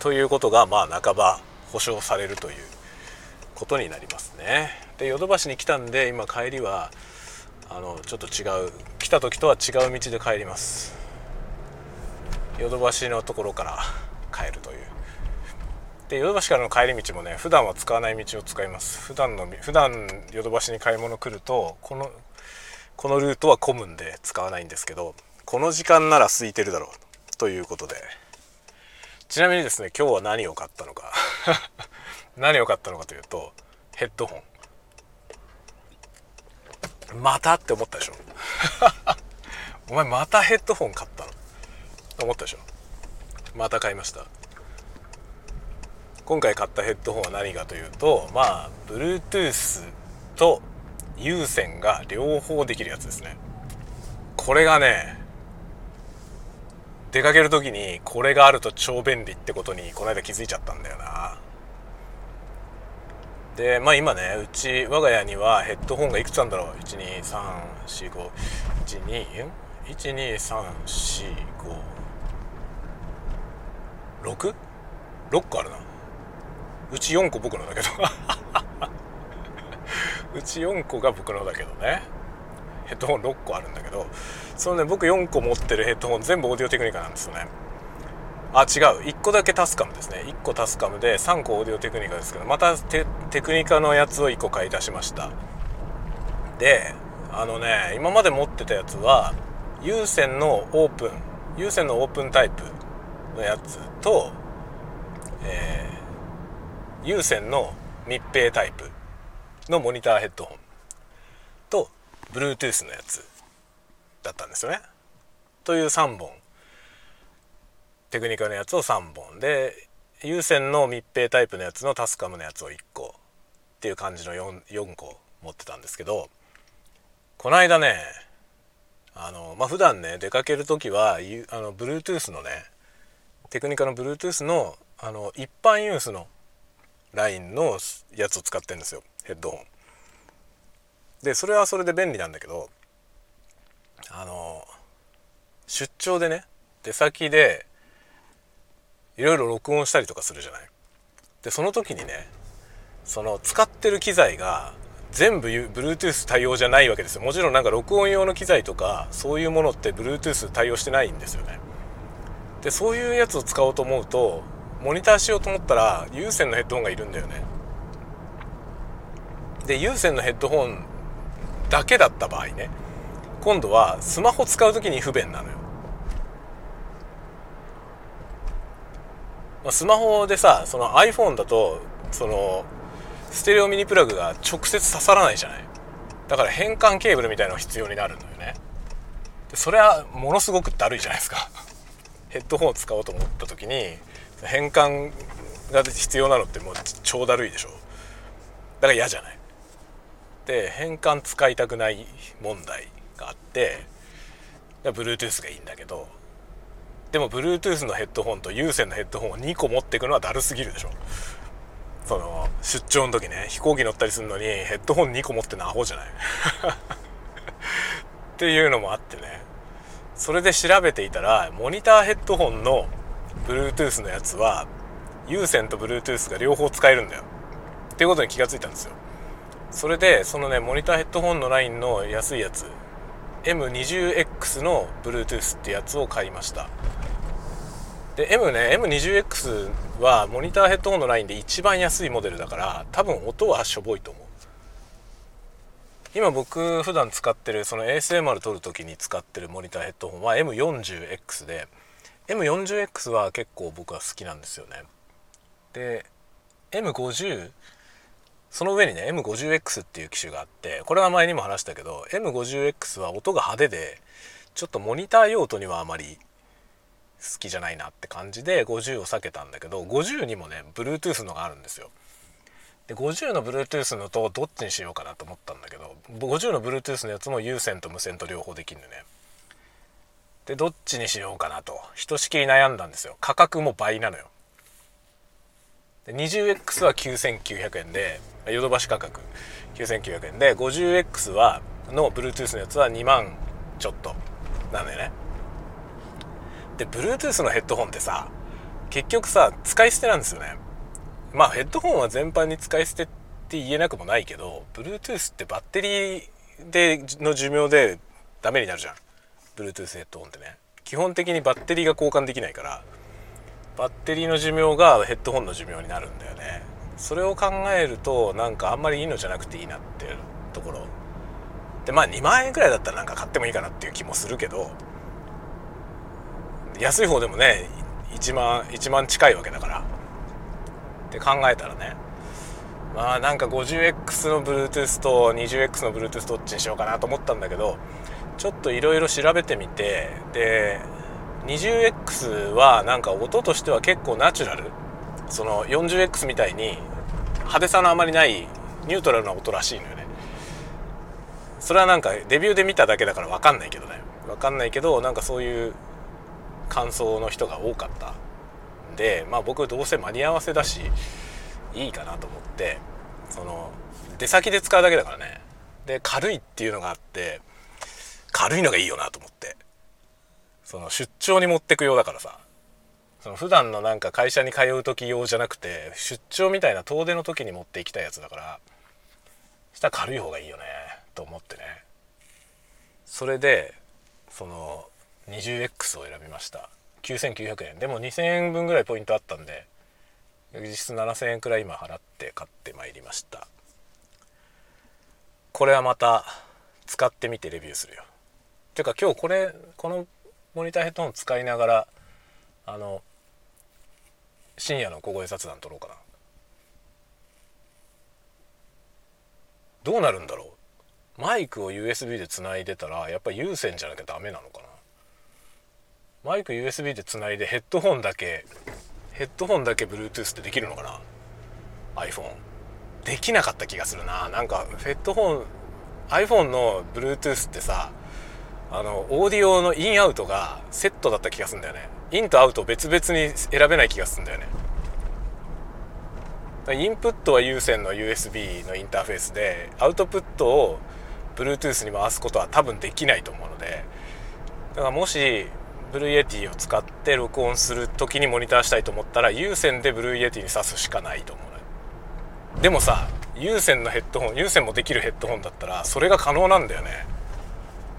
ということがまあ半ば保証されるという。ことになりますね。でヨドバシに来たんで今帰りはあのちょっと違う来た時とは違う道で帰ります。ヨドバシのところから帰るという。でヨドバシからの帰り道もね普段は使わない道を使います。普段の普段ヨドバシに買い物来るとこのこのルートは混むんで使わないんですけどこの時間なら空いてるだろうということで。ちなみにですね今日は何を買ったのか。何を買ったのかというとヘッドホン。またって思ったでしょ。お前またヘッドホン買ったの？思ったでしょ。また買いました。今回買ったヘッドホンは何かというとまあ Bluetooth と有線が両方できるやつですね。これがね出かける時にこれがあると超便利ってことにこの間気づいちゃったんだよな。でまあ今ねうち我が家にはヘッドホンがいくつあるんだろう？1234512123456 6個あるな。うち4個僕のだけど。うち4個が僕のだけどね。ヘッドホン6個あるんだけど。そのね僕4個持ってるヘッドホン全部オーディオテクニカなんですよね。あ違う。1個だけタスカムですね。1個タスカムで3個オーディオテクニカですけどまたテクニカのやつを1個買い出しました。であのね今まで持ってたやつは有線のオープン有線のオープンタイプのやつと、えー、有線の密閉タイプのモニターヘッドホンと Bluetooth のやつだったんですよね。という3本。テクニカルのやつを3本で有線の密閉タイプのやつのタスカムのやつを1個っていう感じの 4, 4個持ってたんですけどこの間ねあのまあ普段ね出かける時はあの Bluetooth のねテクニカの Bluetooth のあの一般ユースのラインのやつを使ってるんですよヘッドホン。でそれはそれで便利なんだけどあの出張でね出先でいろいろ録音したりとかするじゃない？でその時にねその使ってる機材が全部 Bluetooth 対応じゃないわけですよ。もちろんなんか録音用の機材とかそういうものって Bluetooth 対応してないんですよね。でそういうやつを使おうと思うとモニターしようと思ったら有線のヘッドホンがいるんだよね。で有線のヘッドホンだけだった場合ね今度はスマホ使う時に不便なのよ。まあ、スマホでさその iPhone だとそのステレオミニプラグが直接刺さらないじゃない。だから変換ケーブルみたいなのが必要になるんだよね。でそれはものすごくだるいじゃないですか。ヘッドホンを使おうと思った時に変換が必要なのってもう超だるいでしょ。だから嫌じゃない。で変換使いたくない問題があって Bluetooth がいいんだけどでも Bluetooth のヘッドホンと有線のヘッドホンを2個持っていくのはだるすぎるでしょ。その出張の時ね飛行機乗ったりするのにヘッドホン2個持ってのアホじゃない。っていうのもあってね。それで調べていたらモニターヘッドホンの Bluetooth のやつは有線と Bluetooth が両方使えるんだよ。っていうことに気がついたんですよ。それでそのねモニターヘッドホンのラインの安いやつ M20X の Bluetooth ってやつを買いました。で M ね M20X はモニターヘッドホンのラインで一番安いモデルだから多分音はしょぼいと思う。今僕普段使ってるその ASMR 撮る時に使ってるモニターヘッドホンは M40X で M40X は結構僕は好きなんですよね。で M50 その上にね M50X っていう機種があってこれは前にも話したけど M50X は音が派手でちょっとモニター用途にはあまり好きじゃないなって感じで50を避けたんだけど50にもね Bluetooth のがあるんですよ。で50の Bluetooth のとどっちにしようかなと思ったんだけど50の Bluetooth のやつも有線と無線と両方できるんでね。でどっちにしようかなと。ひとしきり悩んだんですよ。価格も倍なのよ。で 20X は9900円でヨドバシ価格9900円で 50X はの Bluetooth のやつは2万ちょっとなんだよね。で Bluetooth のヘッドホンってさ結局さ使い捨てなんですよね。まあヘッドホンは全般に使い捨てって言えなくもないけど Bluetooth ってバッテリーでの寿命でダメになるじゃん。Bluetooth ヘッドホンってね。基本的にバッテリーが交換できないから。バッテリーの寿命がヘッドホンの寿命になるんだよね。それを考えるとなんかあんまりいいのじゃなくていいなっていうところ。でまあ2万円くらいだったらなんか買ってもいいかなっていう気もするけど。安い方でもね1万1万近いわけだから。って考えたらね。まあなんか 50X の Bluetooth と 20X の Bluetooth どっちにしようかなと思ったんだけどちょっといろいろ調べてみてで 20X はなんか音としては結構ナチュラル。その 40X みたいに派手さのあまりないニュートラルな音らしいのよね。それはなんかデビューで見ただけだから分かんないけどね分かんないけどなんかそういう感想の人が多かったんでまあ僕どうせ間に合わせだしいいかなと思ってその出先で使うだけだからね。で軽いっていうのがあって軽いのがいいよなと思って。その出張に持ってく用だからさ。その普段のなんか会社に通う時用じゃなくて出張みたいな遠出の時に持っていきたいやつだからしたら軽い方がいいよねと思ってね。それでその 20X を選びました。9900円でも2000円分ぐらいポイントあったんで実質7000円くらい今払って買ってまいりました。これはまた使ってみてレビューするよ。ていうか今日これこのモニターヘッドホン使いながらあの深夜の小声雑談撮ろうかな。どうなるんだろう。マイクを USB でつないでたらやっぱ有線じゃなきゃダメなのかな。マイク USB でつないでヘッドホンだけヘッドホンだけ Bluetooth ってできるのかな。iPhone できなかった気がするな。なんかヘッドホン iPhone の Bluetooth ってさあのオーディオのインアウトがセットだった気がするんだよね。インとアウトを別々に選べない気がするんだよね。インプットは有線の USB のインターフェースでアウトプットを Bluetooth に回すことは多分できないと思うのでだからもし Blue Yetiを使って録音する時にモニターしたいと思ったら有線で Blue Yetiに挿すしかないと思うでもさ有線のヘッドホン有線もできるヘッドホンだったらそれが可能なんだよね。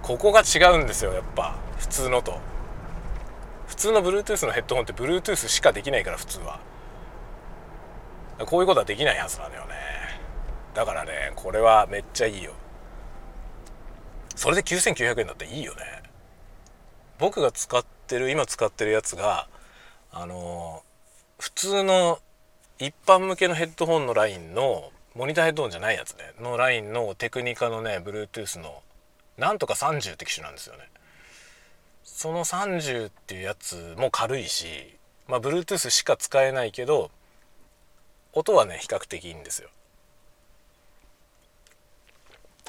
ここが違うんですよやっぱ。普通のと。普通の Bluetooth のヘッドホンって Bluetooth しかできないから普通は。こういうことはできないはずなのよね。だからねこれはめっちゃいいよ。それで9900円だっていいよね。僕が使ってる今使ってるやつがあの普通の一般向けのヘッドホンのラインのモニターヘッドホンじゃないやつね。のラインのテクニカのね Bluetooth のなんとか30って機種なんですよね。その30っていうやつも軽いしまあ Bluetooth しか使えないけど音はね比較的いいんですよ。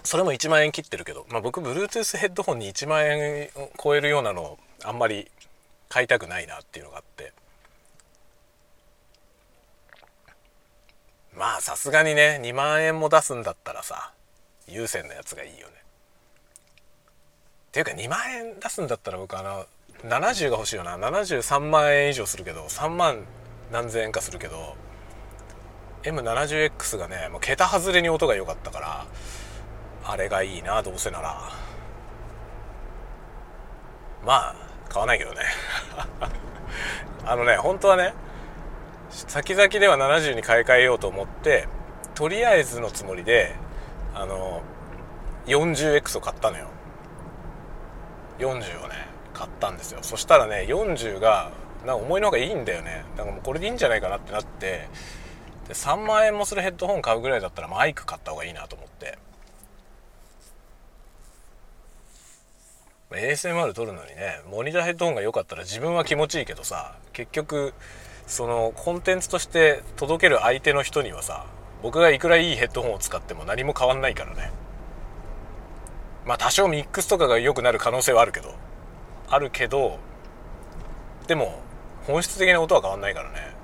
それも1万円切ってるけど、まあ、僕 Bluetooth ヘッドホンに1万円を超えるようなのあんまり買いたくないなっていうのがあって。まあさすがにね2万円も出すんだったらさ有線のやつがいいよね。っていうか2万円出すんだったら僕あの70が欲しいよな。73万円以上するけど3万何千円かするけど M70X がねもう桁外れに音が良かったからあれがいいなどうせなら。まあ買わないけどね。あのね本当はね先々では70に買い替えようと思ってとりあえずのつもりであの 40X を買ったのよ。40をね買ったんですよ。そしたらね40がなんか思いのほかいいんだよね。だからもうこれでいいんじゃないかなってなってで3万円もするヘッドホン買うぐらいだったらマイク買った方がいいなと思って。ASMR 撮るのにねモニターヘッドホンが良かったら自分は気持ちいいけどさ結局そのコンテンツとして届ける相手の人にはさ僕がいくらいいヘッドホンを使っても何も変わんないからね。まあ多少ミックスとかが良くなる可能性はあるけど。あるけどでも本質的な音は変わんないからね。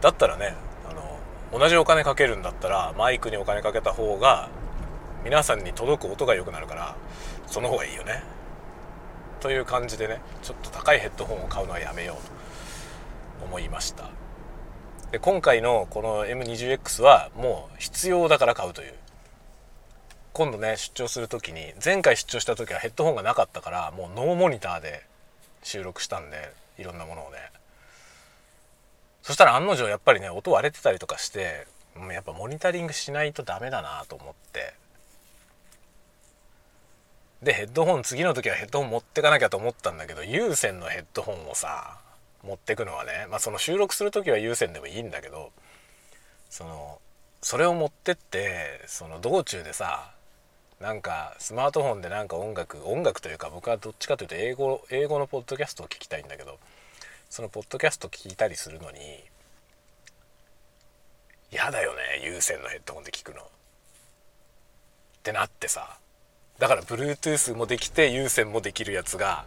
だったらねあの同じお金かけるんだったらマイクにお金かけた方が皆さんに届く音が良くなるからその方がいいよね。という感じでねちょっと高いヘッドホンを買うのはやめようと。思いました。で今回のこの M20X はもう必要だから買うという。今度ね出張する時に前回出張した時はヘッドホンがなかったからもうノーモニターで収録したんでいろんなものをね。そしたら案の定やっぱりね音割れてたりとかしてやっぱモニタリングしないとダメだなと思って。でヘッドホン次の時はヘッドホン持ってかなきゃと思ったんだけど有線のヘッドホンをさ持ってくのはねまあその収録する時は有線でもいいんだけどそのそれを持ってってその道中でさなんかスマートフォンでなんか音楽音楽というか僕はどっちかというと英語英語のポッドキャストを聞きたいんだけどそのポッドキャスト聞いたりするのに嫌だよね有線のヘッドホンで聞くの。ってなってさ。だから Bluetooth もできて有線もできるやつが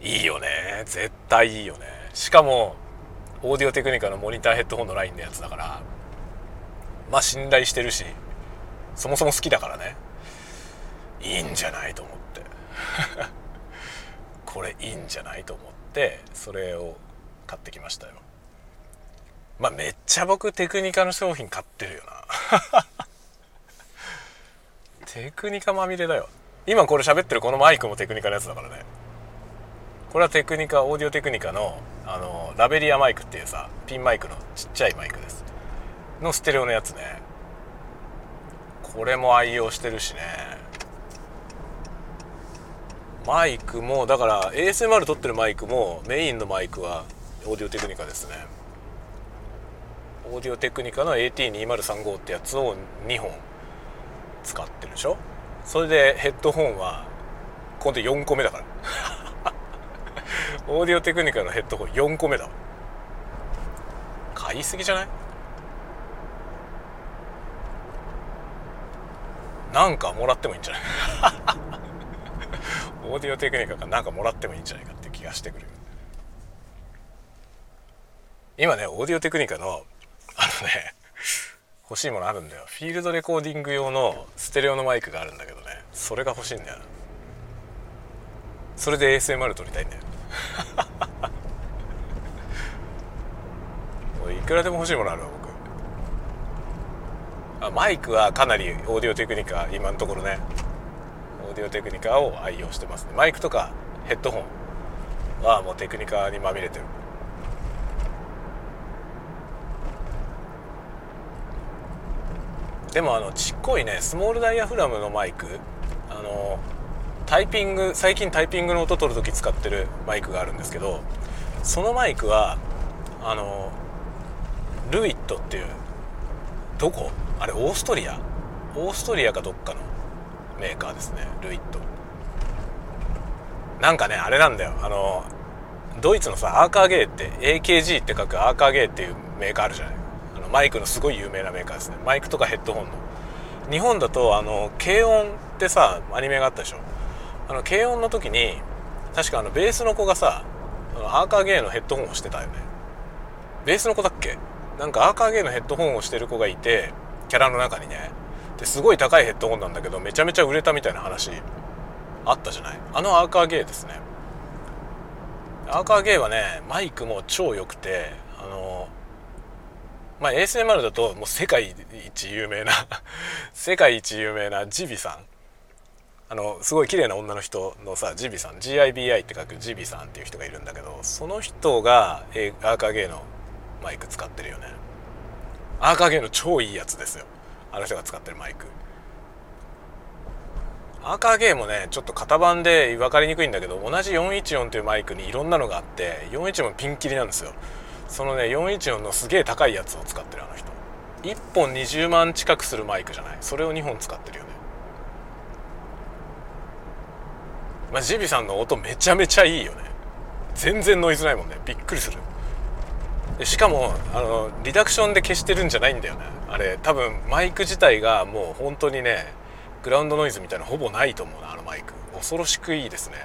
いいよね。絶対いいよね。しかもオーディオテクニカのモニターヘッドホンのラインのやつだからまあ信頼してるしそもそも好きだからね。いいんじゃないと思って。これいいんじゃないと思ってそれを買ってきましたよ。まあめっちゃ僕テクニカの商品買ってるよな。テクニカまみれだよ。今これ喋ってるこのマイクもテクニカのやつだからね。これはテクニカオーディオテクニカのあのラベリアマイクっていうさピンマイクのちっちゃいマイクです。のステレオのやつね。これも愛用してるしね。マイクもだから ASMR 撮ってるマイクもメインのマイクはオーディオテクニカですね。オーディオテクニカの AT2035 ってやつを2本使ってるでしょ。それでヘッドホンは今度4個目だから。オーディオテクニカのヘッドホン4個目だ。買いすぎじゃない？なんかもらってもいいんじゃない？オーディオテクニカがなんかもらってもいいんじゃないかって気がしてくる今ねオーディオテクニカのあのね欲しいものあるんだよ。フィールドレコーディング用のステレオのマイクがあるんだけどね。それが欲しいんだよ。なそれで ASMR 撮りたいんだよ。いくらでも欲しいものあるわ僕。あマイクはかなりオーディオテクニカ今のところね。オーディオテクニカを愛用してますね。マイクとかヘッドホンはもうテクニカにまみれてる。でもあのちっこいねスモールダイヤフラムのマイク。あのタイピング最近タイピングの音取る時使ってるマイクがあるんですけどそのマイクはあのルイットっていうどこ？あれオーストリア？オーストリアかどっかのメーカーですねルイット。なんかねあれなんだよ。あのドイツのさアーカーゲーって AKG って書くアーカーゲーっていうメーカーあるじゃない。あのマイクのすごい有名なメーカーですね。マイクとかヘッドホンの。日本だとあの軽音ってさアニメがあったでしょ。あの軽音の時に確かあのベースの子がさアーカーゲーのヘッドホンをしてたよね。ベースの子だっけ？なんかアーカーゲーのヘッドホンをしてる子がいてキャラの中にね。ですごい高いヘッドホンなんだけどめちゃめちゃ売れたみたいな話あったじゃない？あのアーカーゲーですね。アーカーゲイはねマイクも超良くてあのまあ ASMR だともう世界一有名な 世界一有名なジビさん。あのすごい綺麗な女の人のさジビさん。GIBI って書くジビさんっていう人がいるんだけどその人がアーカーゲイのマイク使ってるよね。アーカーゲイの超いいやつですよ。あの人が使ってるマイク。アーカーゲーもねちょっと型番で分かりにくいんだけど同じ414というマイクにいろんなのがあって414ピンキリなんですよ。そのね414のすげえ高いやつを使ってるあの人。1本20万近くするマイクじゃない。それを2本使ってるよね。まあジビさんの音めちゃめちゃいいよね。全然ノイズないもんね。びっくりする。しかもあのリダクションで消してるんじゃないんだよね。あれ多分マイク自体がもう本当にねグラウンドノイズみたいなほぼないと思うなあのマイク。恐ろしくいいですね。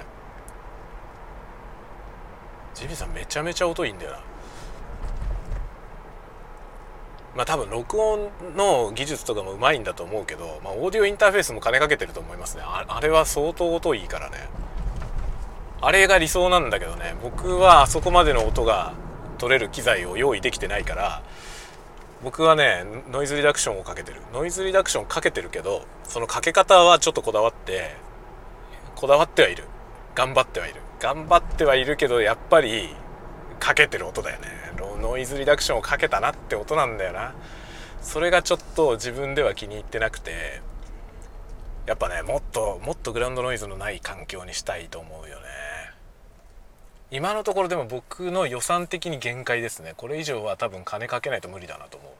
ジビさんめちゃめちゃ音いいんだよな。まあ多分録音の技術とかもうまいんだと思うけど、まあ、オーディオインターフェースも金かけてると思いますね。あれは相当音いいからね。あれが理想なんだけどね。僕はあそこまでの音が取れる機材を用意できてないから僕はねノイズリダクションをかけてる。ノイズリダクションかけてるけどそのかけ方はちょっとこだわってこだわってはいる。頑張ってはいる。頑張ってはいるけどやっぱりかけてる音だよね。ノイズリダクションをかけたなって音なんだよな。それがちょっと自分では気に入ってなくてやっぱねもっともっとグラウンドノイズのない環境にしたいと思うよね。今のところでも僕の予算的に限界ですね。これ以上は多分金かけないと無理だなと思う。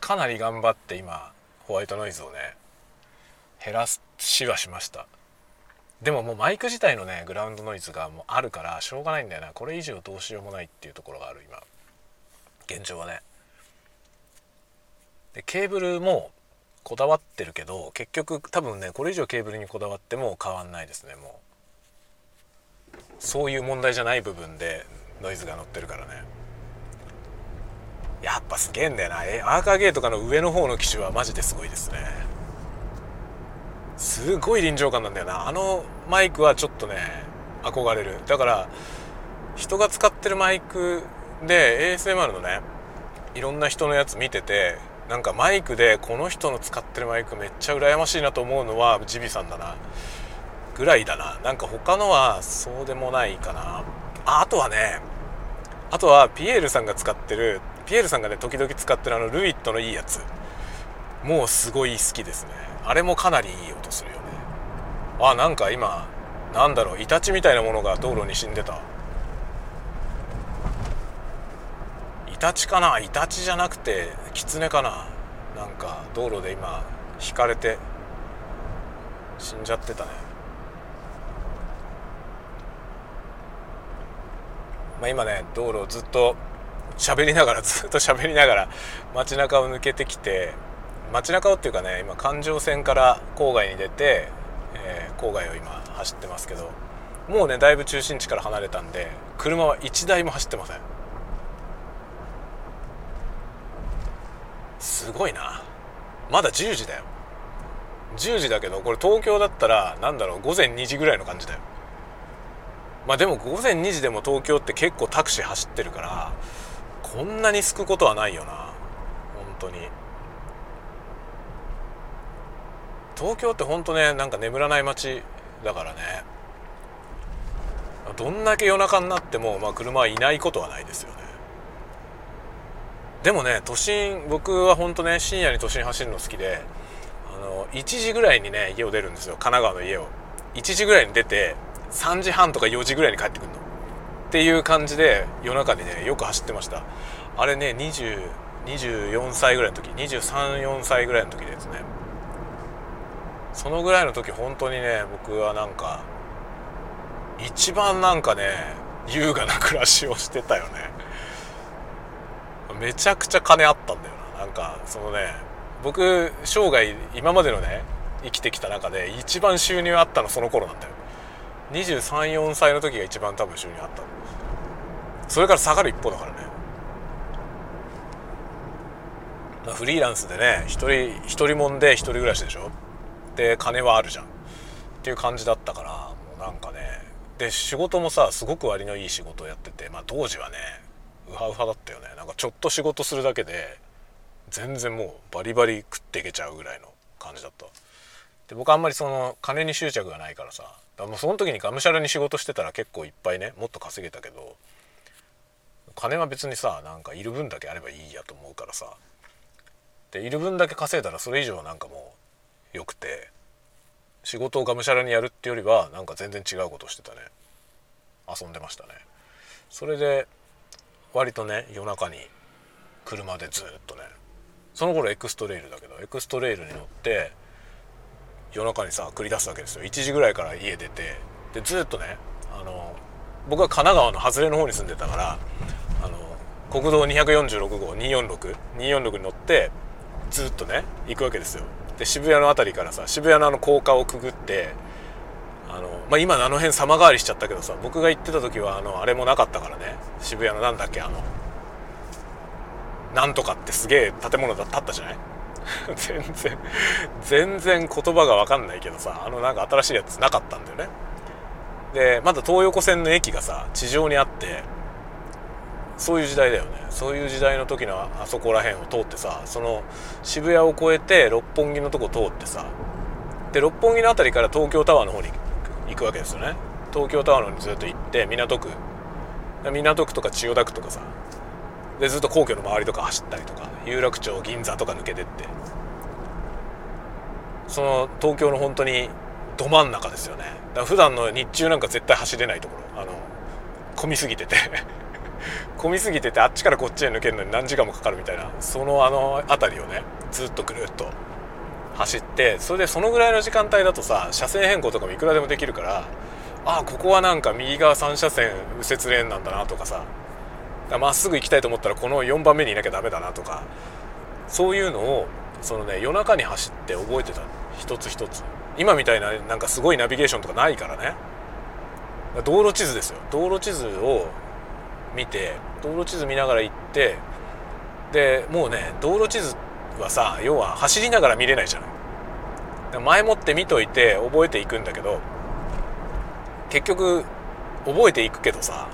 かなり頑張って今ホワイトノイズをね減らしはしました。でももうマイク自体のねグラウンドノイズがもうあるからしょうがないんだよな。これ以上どうしようもないっていうところがある今。現状はね。でケーブルもこだわってるけど結局多分ねこれ以上ケーブルにこだわっても変わんないですねもう。そういう問題じゃない部分でノイズが乗ってるからね。やっぱすげえんだよな。えアーカーゲーとかの上の方の機種はマジですごいですね。すごい臨場感なんだよな。あのマイクはちょっとね憧れる。だから人が使ってるマイクで ASMR のねいろんな人のやつ見ててなんかマイクでこの人の使ってるマイクめっちゃ羨ましいなと思うのはジビさんだな。ぐらいだな。なんか他のはそうでもないかな。ああとはねあとはピエールさんが使ってるピエールさんがね時々使ってるあのルイットのいいやつ。もうすごい好きですね。あれもかなりいい音するよね。あなんか今なんだろうイタチみたいなものが道路に死んでた。イタチかな？イタチじゃなくてキツネかな？なんか道路で今引かれて死んじゃってたね。まあ、今ね道路をずっと喋りながらずっと喋りながら街中を抜けてきて街中をっていうかね今環状線から郊外に出て、えー、郊外を今走ってますけどもうねだいぶ中心地から離れたんで車は1台も走ってません。すごいな。まだ10時だよ。10時だけどこれ東京だったら何だろう午前2時ぐらいの感じだよ。まあでも午前2時でも東京って結構タクシー走ってるからこんなにすくことはないよな。本当に。東京って本当ねなんか眠らない街だからね。どんだけ夜中になっても、まあ、車はいないことはないですよね。でもね都心僕は本当ね深夜に都心走るの好きであの1時ぐらいにね家を出るんですよ。神奈川の家を。1時ぐらいに出て3時半とか4時ぐらいに帰ってくるの。っていう感じで夜中にねよく走ってました。あれね24歳ぐらいの時234歳ぐらいの時ですね。そのぐらいの時本当にね僕はなんか一番なんかね優雅な暮らしをしてたよね。めちゃくちゃ金あったんだよな。なんかそのね僕生涯今までのね生きてきた中で一番収入あったのその頃なんだよ。234歳の時が一番多分収入あった。それから下がる一方だからね。フリーランスでね一人一人もんで一人暮らしでしょ。で金はあるじゃん。っていう感じだったからもうなんかね。で仕事もさすごく割のいい仕事をやっててまあ当時はねウハウハだったよね。なんかちょっと仕事するだけで全然もうバリバリ食っていけちゃうぐらいの感じだった。で僕あんまりその金に執着がないからさだからその時にがむしゃらに仕事してたら結構いっぱいねもっと稼げたけど金は別にさなんかいる分だけあればいいやと思うからさ。でいる分だけ稼いだらそれ以上なんかもうよくて仕事をがむしゃらにやるってよりはなんか全然違うことしてたね。遊んでましたね。それで割とね夜中に車でずっとねその頃エクストレイルだけどエクストレイルに乗って夜中にさ繰り出すわけですよ。1時ぐらいから家出て。でずっとねあの僕は神奈川の外れの方に住んでたからあの国道246号246246に乗ってずっとね行くわけですよ。で渋谷の辺りからさ渋谷のあの高架をくぐってあの、まあ、今あの辺様変わりしちゃったけどさ僕が行ってた時はあのあれもなかったからね。渋谷のなんだっけあのなんとかってすげえ建物だったじゃない？全然全然言葉が分かんないけどさあのなんか新しいやつなかったんだよね。でまだ東横線の駅がさ地上にあってそういう時代だよね。そういう時代の時のあそこら辺を通ってさその渋谷を越えて六本木のとこ通ってさで六本木の辺りから東京タワーの方に行くわけですよね。東京タワーの方にずっと行って港区港区とか千代田区とかさでずっと皇居の周りとか走ったりとか。有楽町銀座とか抜けてって。その東京の本当にど真ん中ですよね。だから普段の日中なんか絶対走れないところ。あの混みすぎてて。混みすぎててあっちからこっちへ抜けるのに何時間もかかるみたいな。そのあの辺りをねずっとぐるっと走ってそれでそのぐらいの時間帯だとさ車線変更とかもいくらでもできるからああここはなんか右側3車線右折レーンなんだなとかさまっすぐ行きたいと思ったらこの4番目にいなきゃダメだなとか。そういうのをそのね夜中に走って覚えてた一つ一つ。今みたいななんかすごいナビゲーションとかないからね。道路地図ですよ。道路地図を見て道路地図見ながら行ってでもうね道路地図はさ要は走りながら見れないじゃない。前もって見といて覚えていくんだけど結局覚えていくけどさ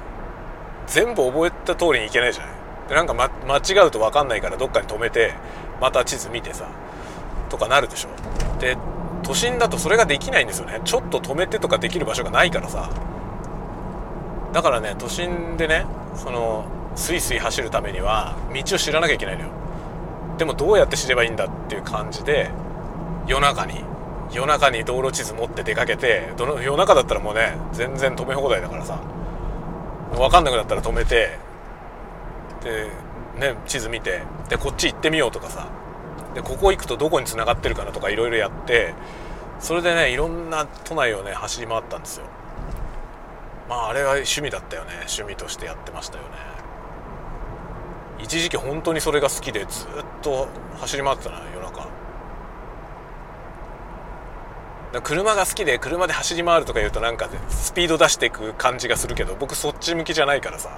全部覚えた通りにいけないじゃない。なんか、ま、間違うと分かんないからどっかに止めてまた地図見てさとかなるでしょ。で都心だとそれができないんですよね。ちょっと止めてとかできる場所がないからさ。だからね都心でねそのスイスイ走るためには道を知らなきゃいけないのよ。でもどうやって知ればいいんだっていう感じで夜中に夜中に道路地図持って出かけてどの夜中だったらもうね全然止め放題だからさ。分かんなくなったら止めてでね地図見てでこっち行ってみようとかさ。でここ行くとどこに繋がってるかなとかいろいろやってそれでねいろんな都内をね走り回ったんですよ。まああれは趣味だったよね。趣味としてやってましたよね。一時期本当にそれが好きでずっと走り回ってたな夜中車が好きで車で走り回るとか言うとなんかスピード出していく感じがするけど僕そっち向きじゃないからさ。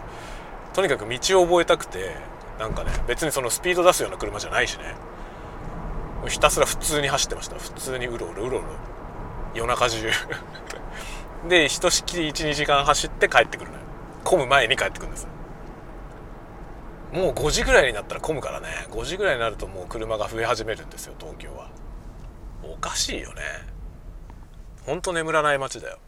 とにかく道を覚えたくてなんかね別にそのスピード出すような車じゃないしね。ひたすら普通に走ってました。普通にうろうろうろうろ。夜中中。でひとしきり12時間走って帰ってくるのよ。混む前に帰ってくるんです。もう5時ぐらいになったら混むからね。5時ぐらいになるともう車が増え始めるんですよ東京は。おかしいよね。ほんと眠らない街だよ。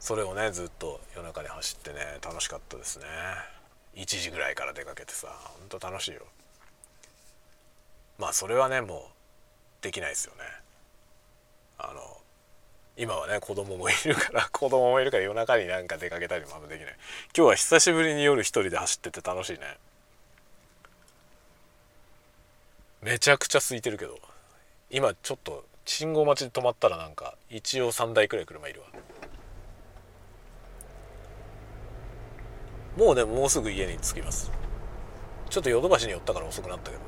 それをねずっと夜中に走ってね楽しかったですね。1時ぐらいから出かけてさほんと楽しいよ。まあそれはねもうできないですよね。あの今はね子供もいるから 子供もいるから夜中になんか出かけたりもあんまできない。今日は久しぶりに夜一人で走ってて楽しいね。めちゃくちゃ空いてるけど今ちょっと信号待ちで止まったらなんか一応3台くらい車いるわ。もうねもうすぐ家に着きます。ちょっとヨドバシに寄ったから遅くなったけど、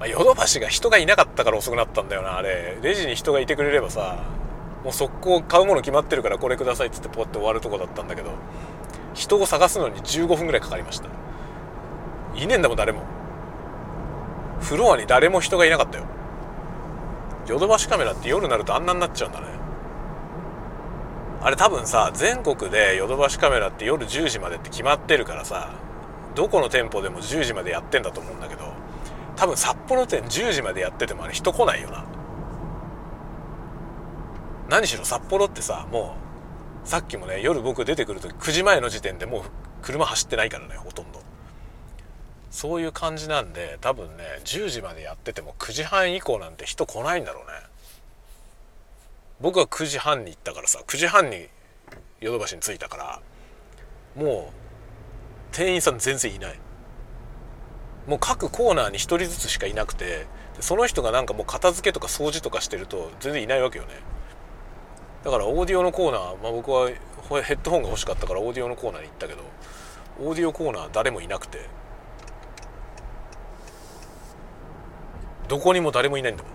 あ、ヨドバシが人がいなかったから遅くなったんだよなあれ。レジに人がいてくれればさもう速攻買うもの決まってるからこれくださいっつってポッて終わるとこだったんだけど人を探すのに15分ぐらいかかりました。いねえんだもん誰も。フロアに誰も人がいなかったよ。ヨドバシカメラって夜になるとあんなになっちゃうんだね。あれ多分さ全国でヨドバシカメラって夜10時までって決まってるからさどこの店舗でも10時までやってんだと思うんだけど多分札幌店10時までやっててもあれ人来ないよな。何しろ札幌ってさもうさっきもね夜僕出てくる時9時前の時点でもう車走ってないからねほとんど。そういう感じなんで多分ね10時までやってても9時半以降なんて人来ないんだろうね。僕は9時半に行ったからさ9時半にヨドバシに着いたからもう店員さん全然いない。もう各コーナーに1人ずつしかいなくてその人がなんかもう片付けとか掃除とかしてると全然いないわけよね。だからオーディオのコーナー、まあ、僕はヘッドホンが欲しかったからオーディオのコーナーに行ったけどオーディオコーナー誰もいなくて。どこにも誰もいないんだもん。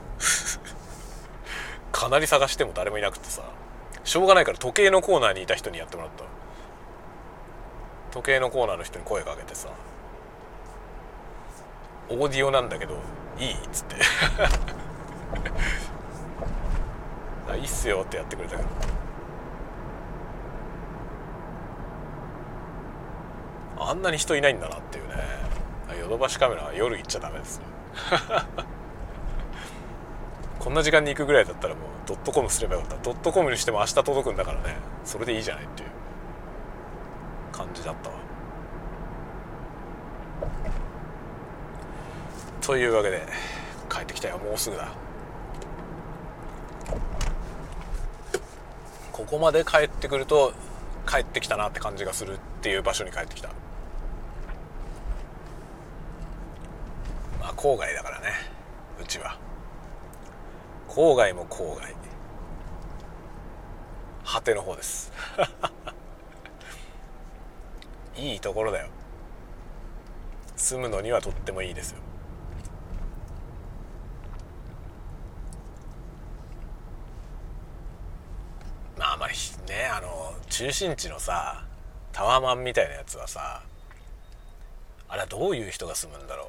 かなり探しても誰もいなくてさ。しょうがないから時計のコーナーにいた人にやってもらった。時計のコーナーの人に声かけてさ。オーディオなんだけどいいっつって。あいいっすよってやってくれたけど。あんなに人いないんだなっていうね。ヨドバシカメラは夜行っちゃダメです こんな時間に行くぐらいだったらもうドットコムすればよかった。ドットコムにしても明日届くんだからね。それでいいじゃないっていう感じだったわ。というわけで帰ってきたよ。もうすぐだ。ここまで帰ってくると帰ってきたなって感じがするっていう場所に帰ってきた。まあ郊外だからね。うちは。郊外も郊外。果ての方です。いいところだよ。住むのにはとってもいいですよ。まああまりねあの中心地のさタワマンみたいなやつはさあれはどういう人が住むんだろう。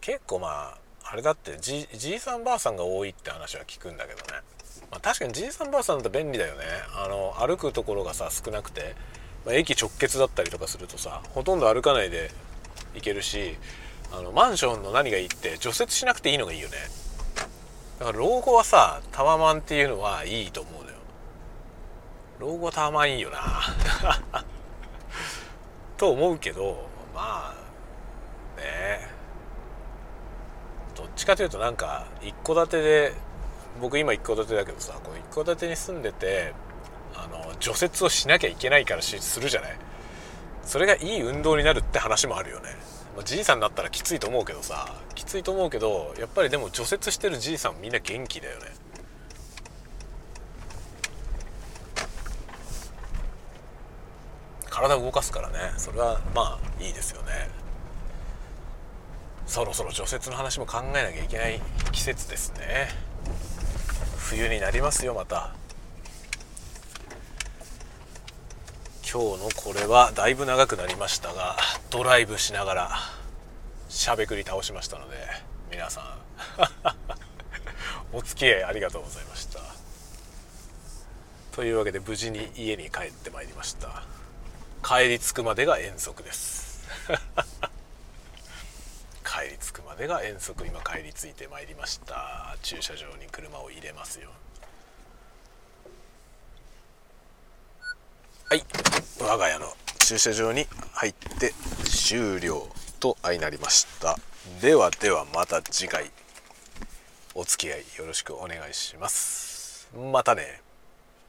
結構まああれだってじじいさんばあさんが多いって話は聞くんだけどね、まあ、確かにじいさんばあさんだと便利だよね。あの歩くところがさ少なくて、まあ、駅直結だったりとかするとさほとんど歩かないで行けるしあのマンションの何がいいって除雪しなくていいのがいいよね。だから老後はさタワマンっていうのはいいと思うのよ。老後はタワマンいいよな。と思うけどまあね。えどっちかというとなんか一戸建てで僕今一戸建てだけどさこの一戸建てに住んでてあの除雪をしなきゃいけないからしするじゃない？それがいい運動になるって話もあるよね、まあ、じいさんになったらきついと思うけどさきついと思うけどやっぱりでも除雪してるじいさんみんな元気だよね。体動かすからね。それはまあいいですよね。そろそろ除雪の話も考えなきゃいけない季節ですね。冬になりますよまた。今日のこれはだいぶ長くなりましたがドライブしながらしゃべくり倒しましたので皆さん。お付き合いありがとうございました。というわけで無事に家に帰ってまいりました。帰り着くまでが遠足です。帰り着くまでが遠足今帰り着いてまいりました。駐車場に車を入れますよ。はい。我が家の駐車場に入って終了と相なりました。ではではまた次回。お付き合いよろしくお願いします。またね。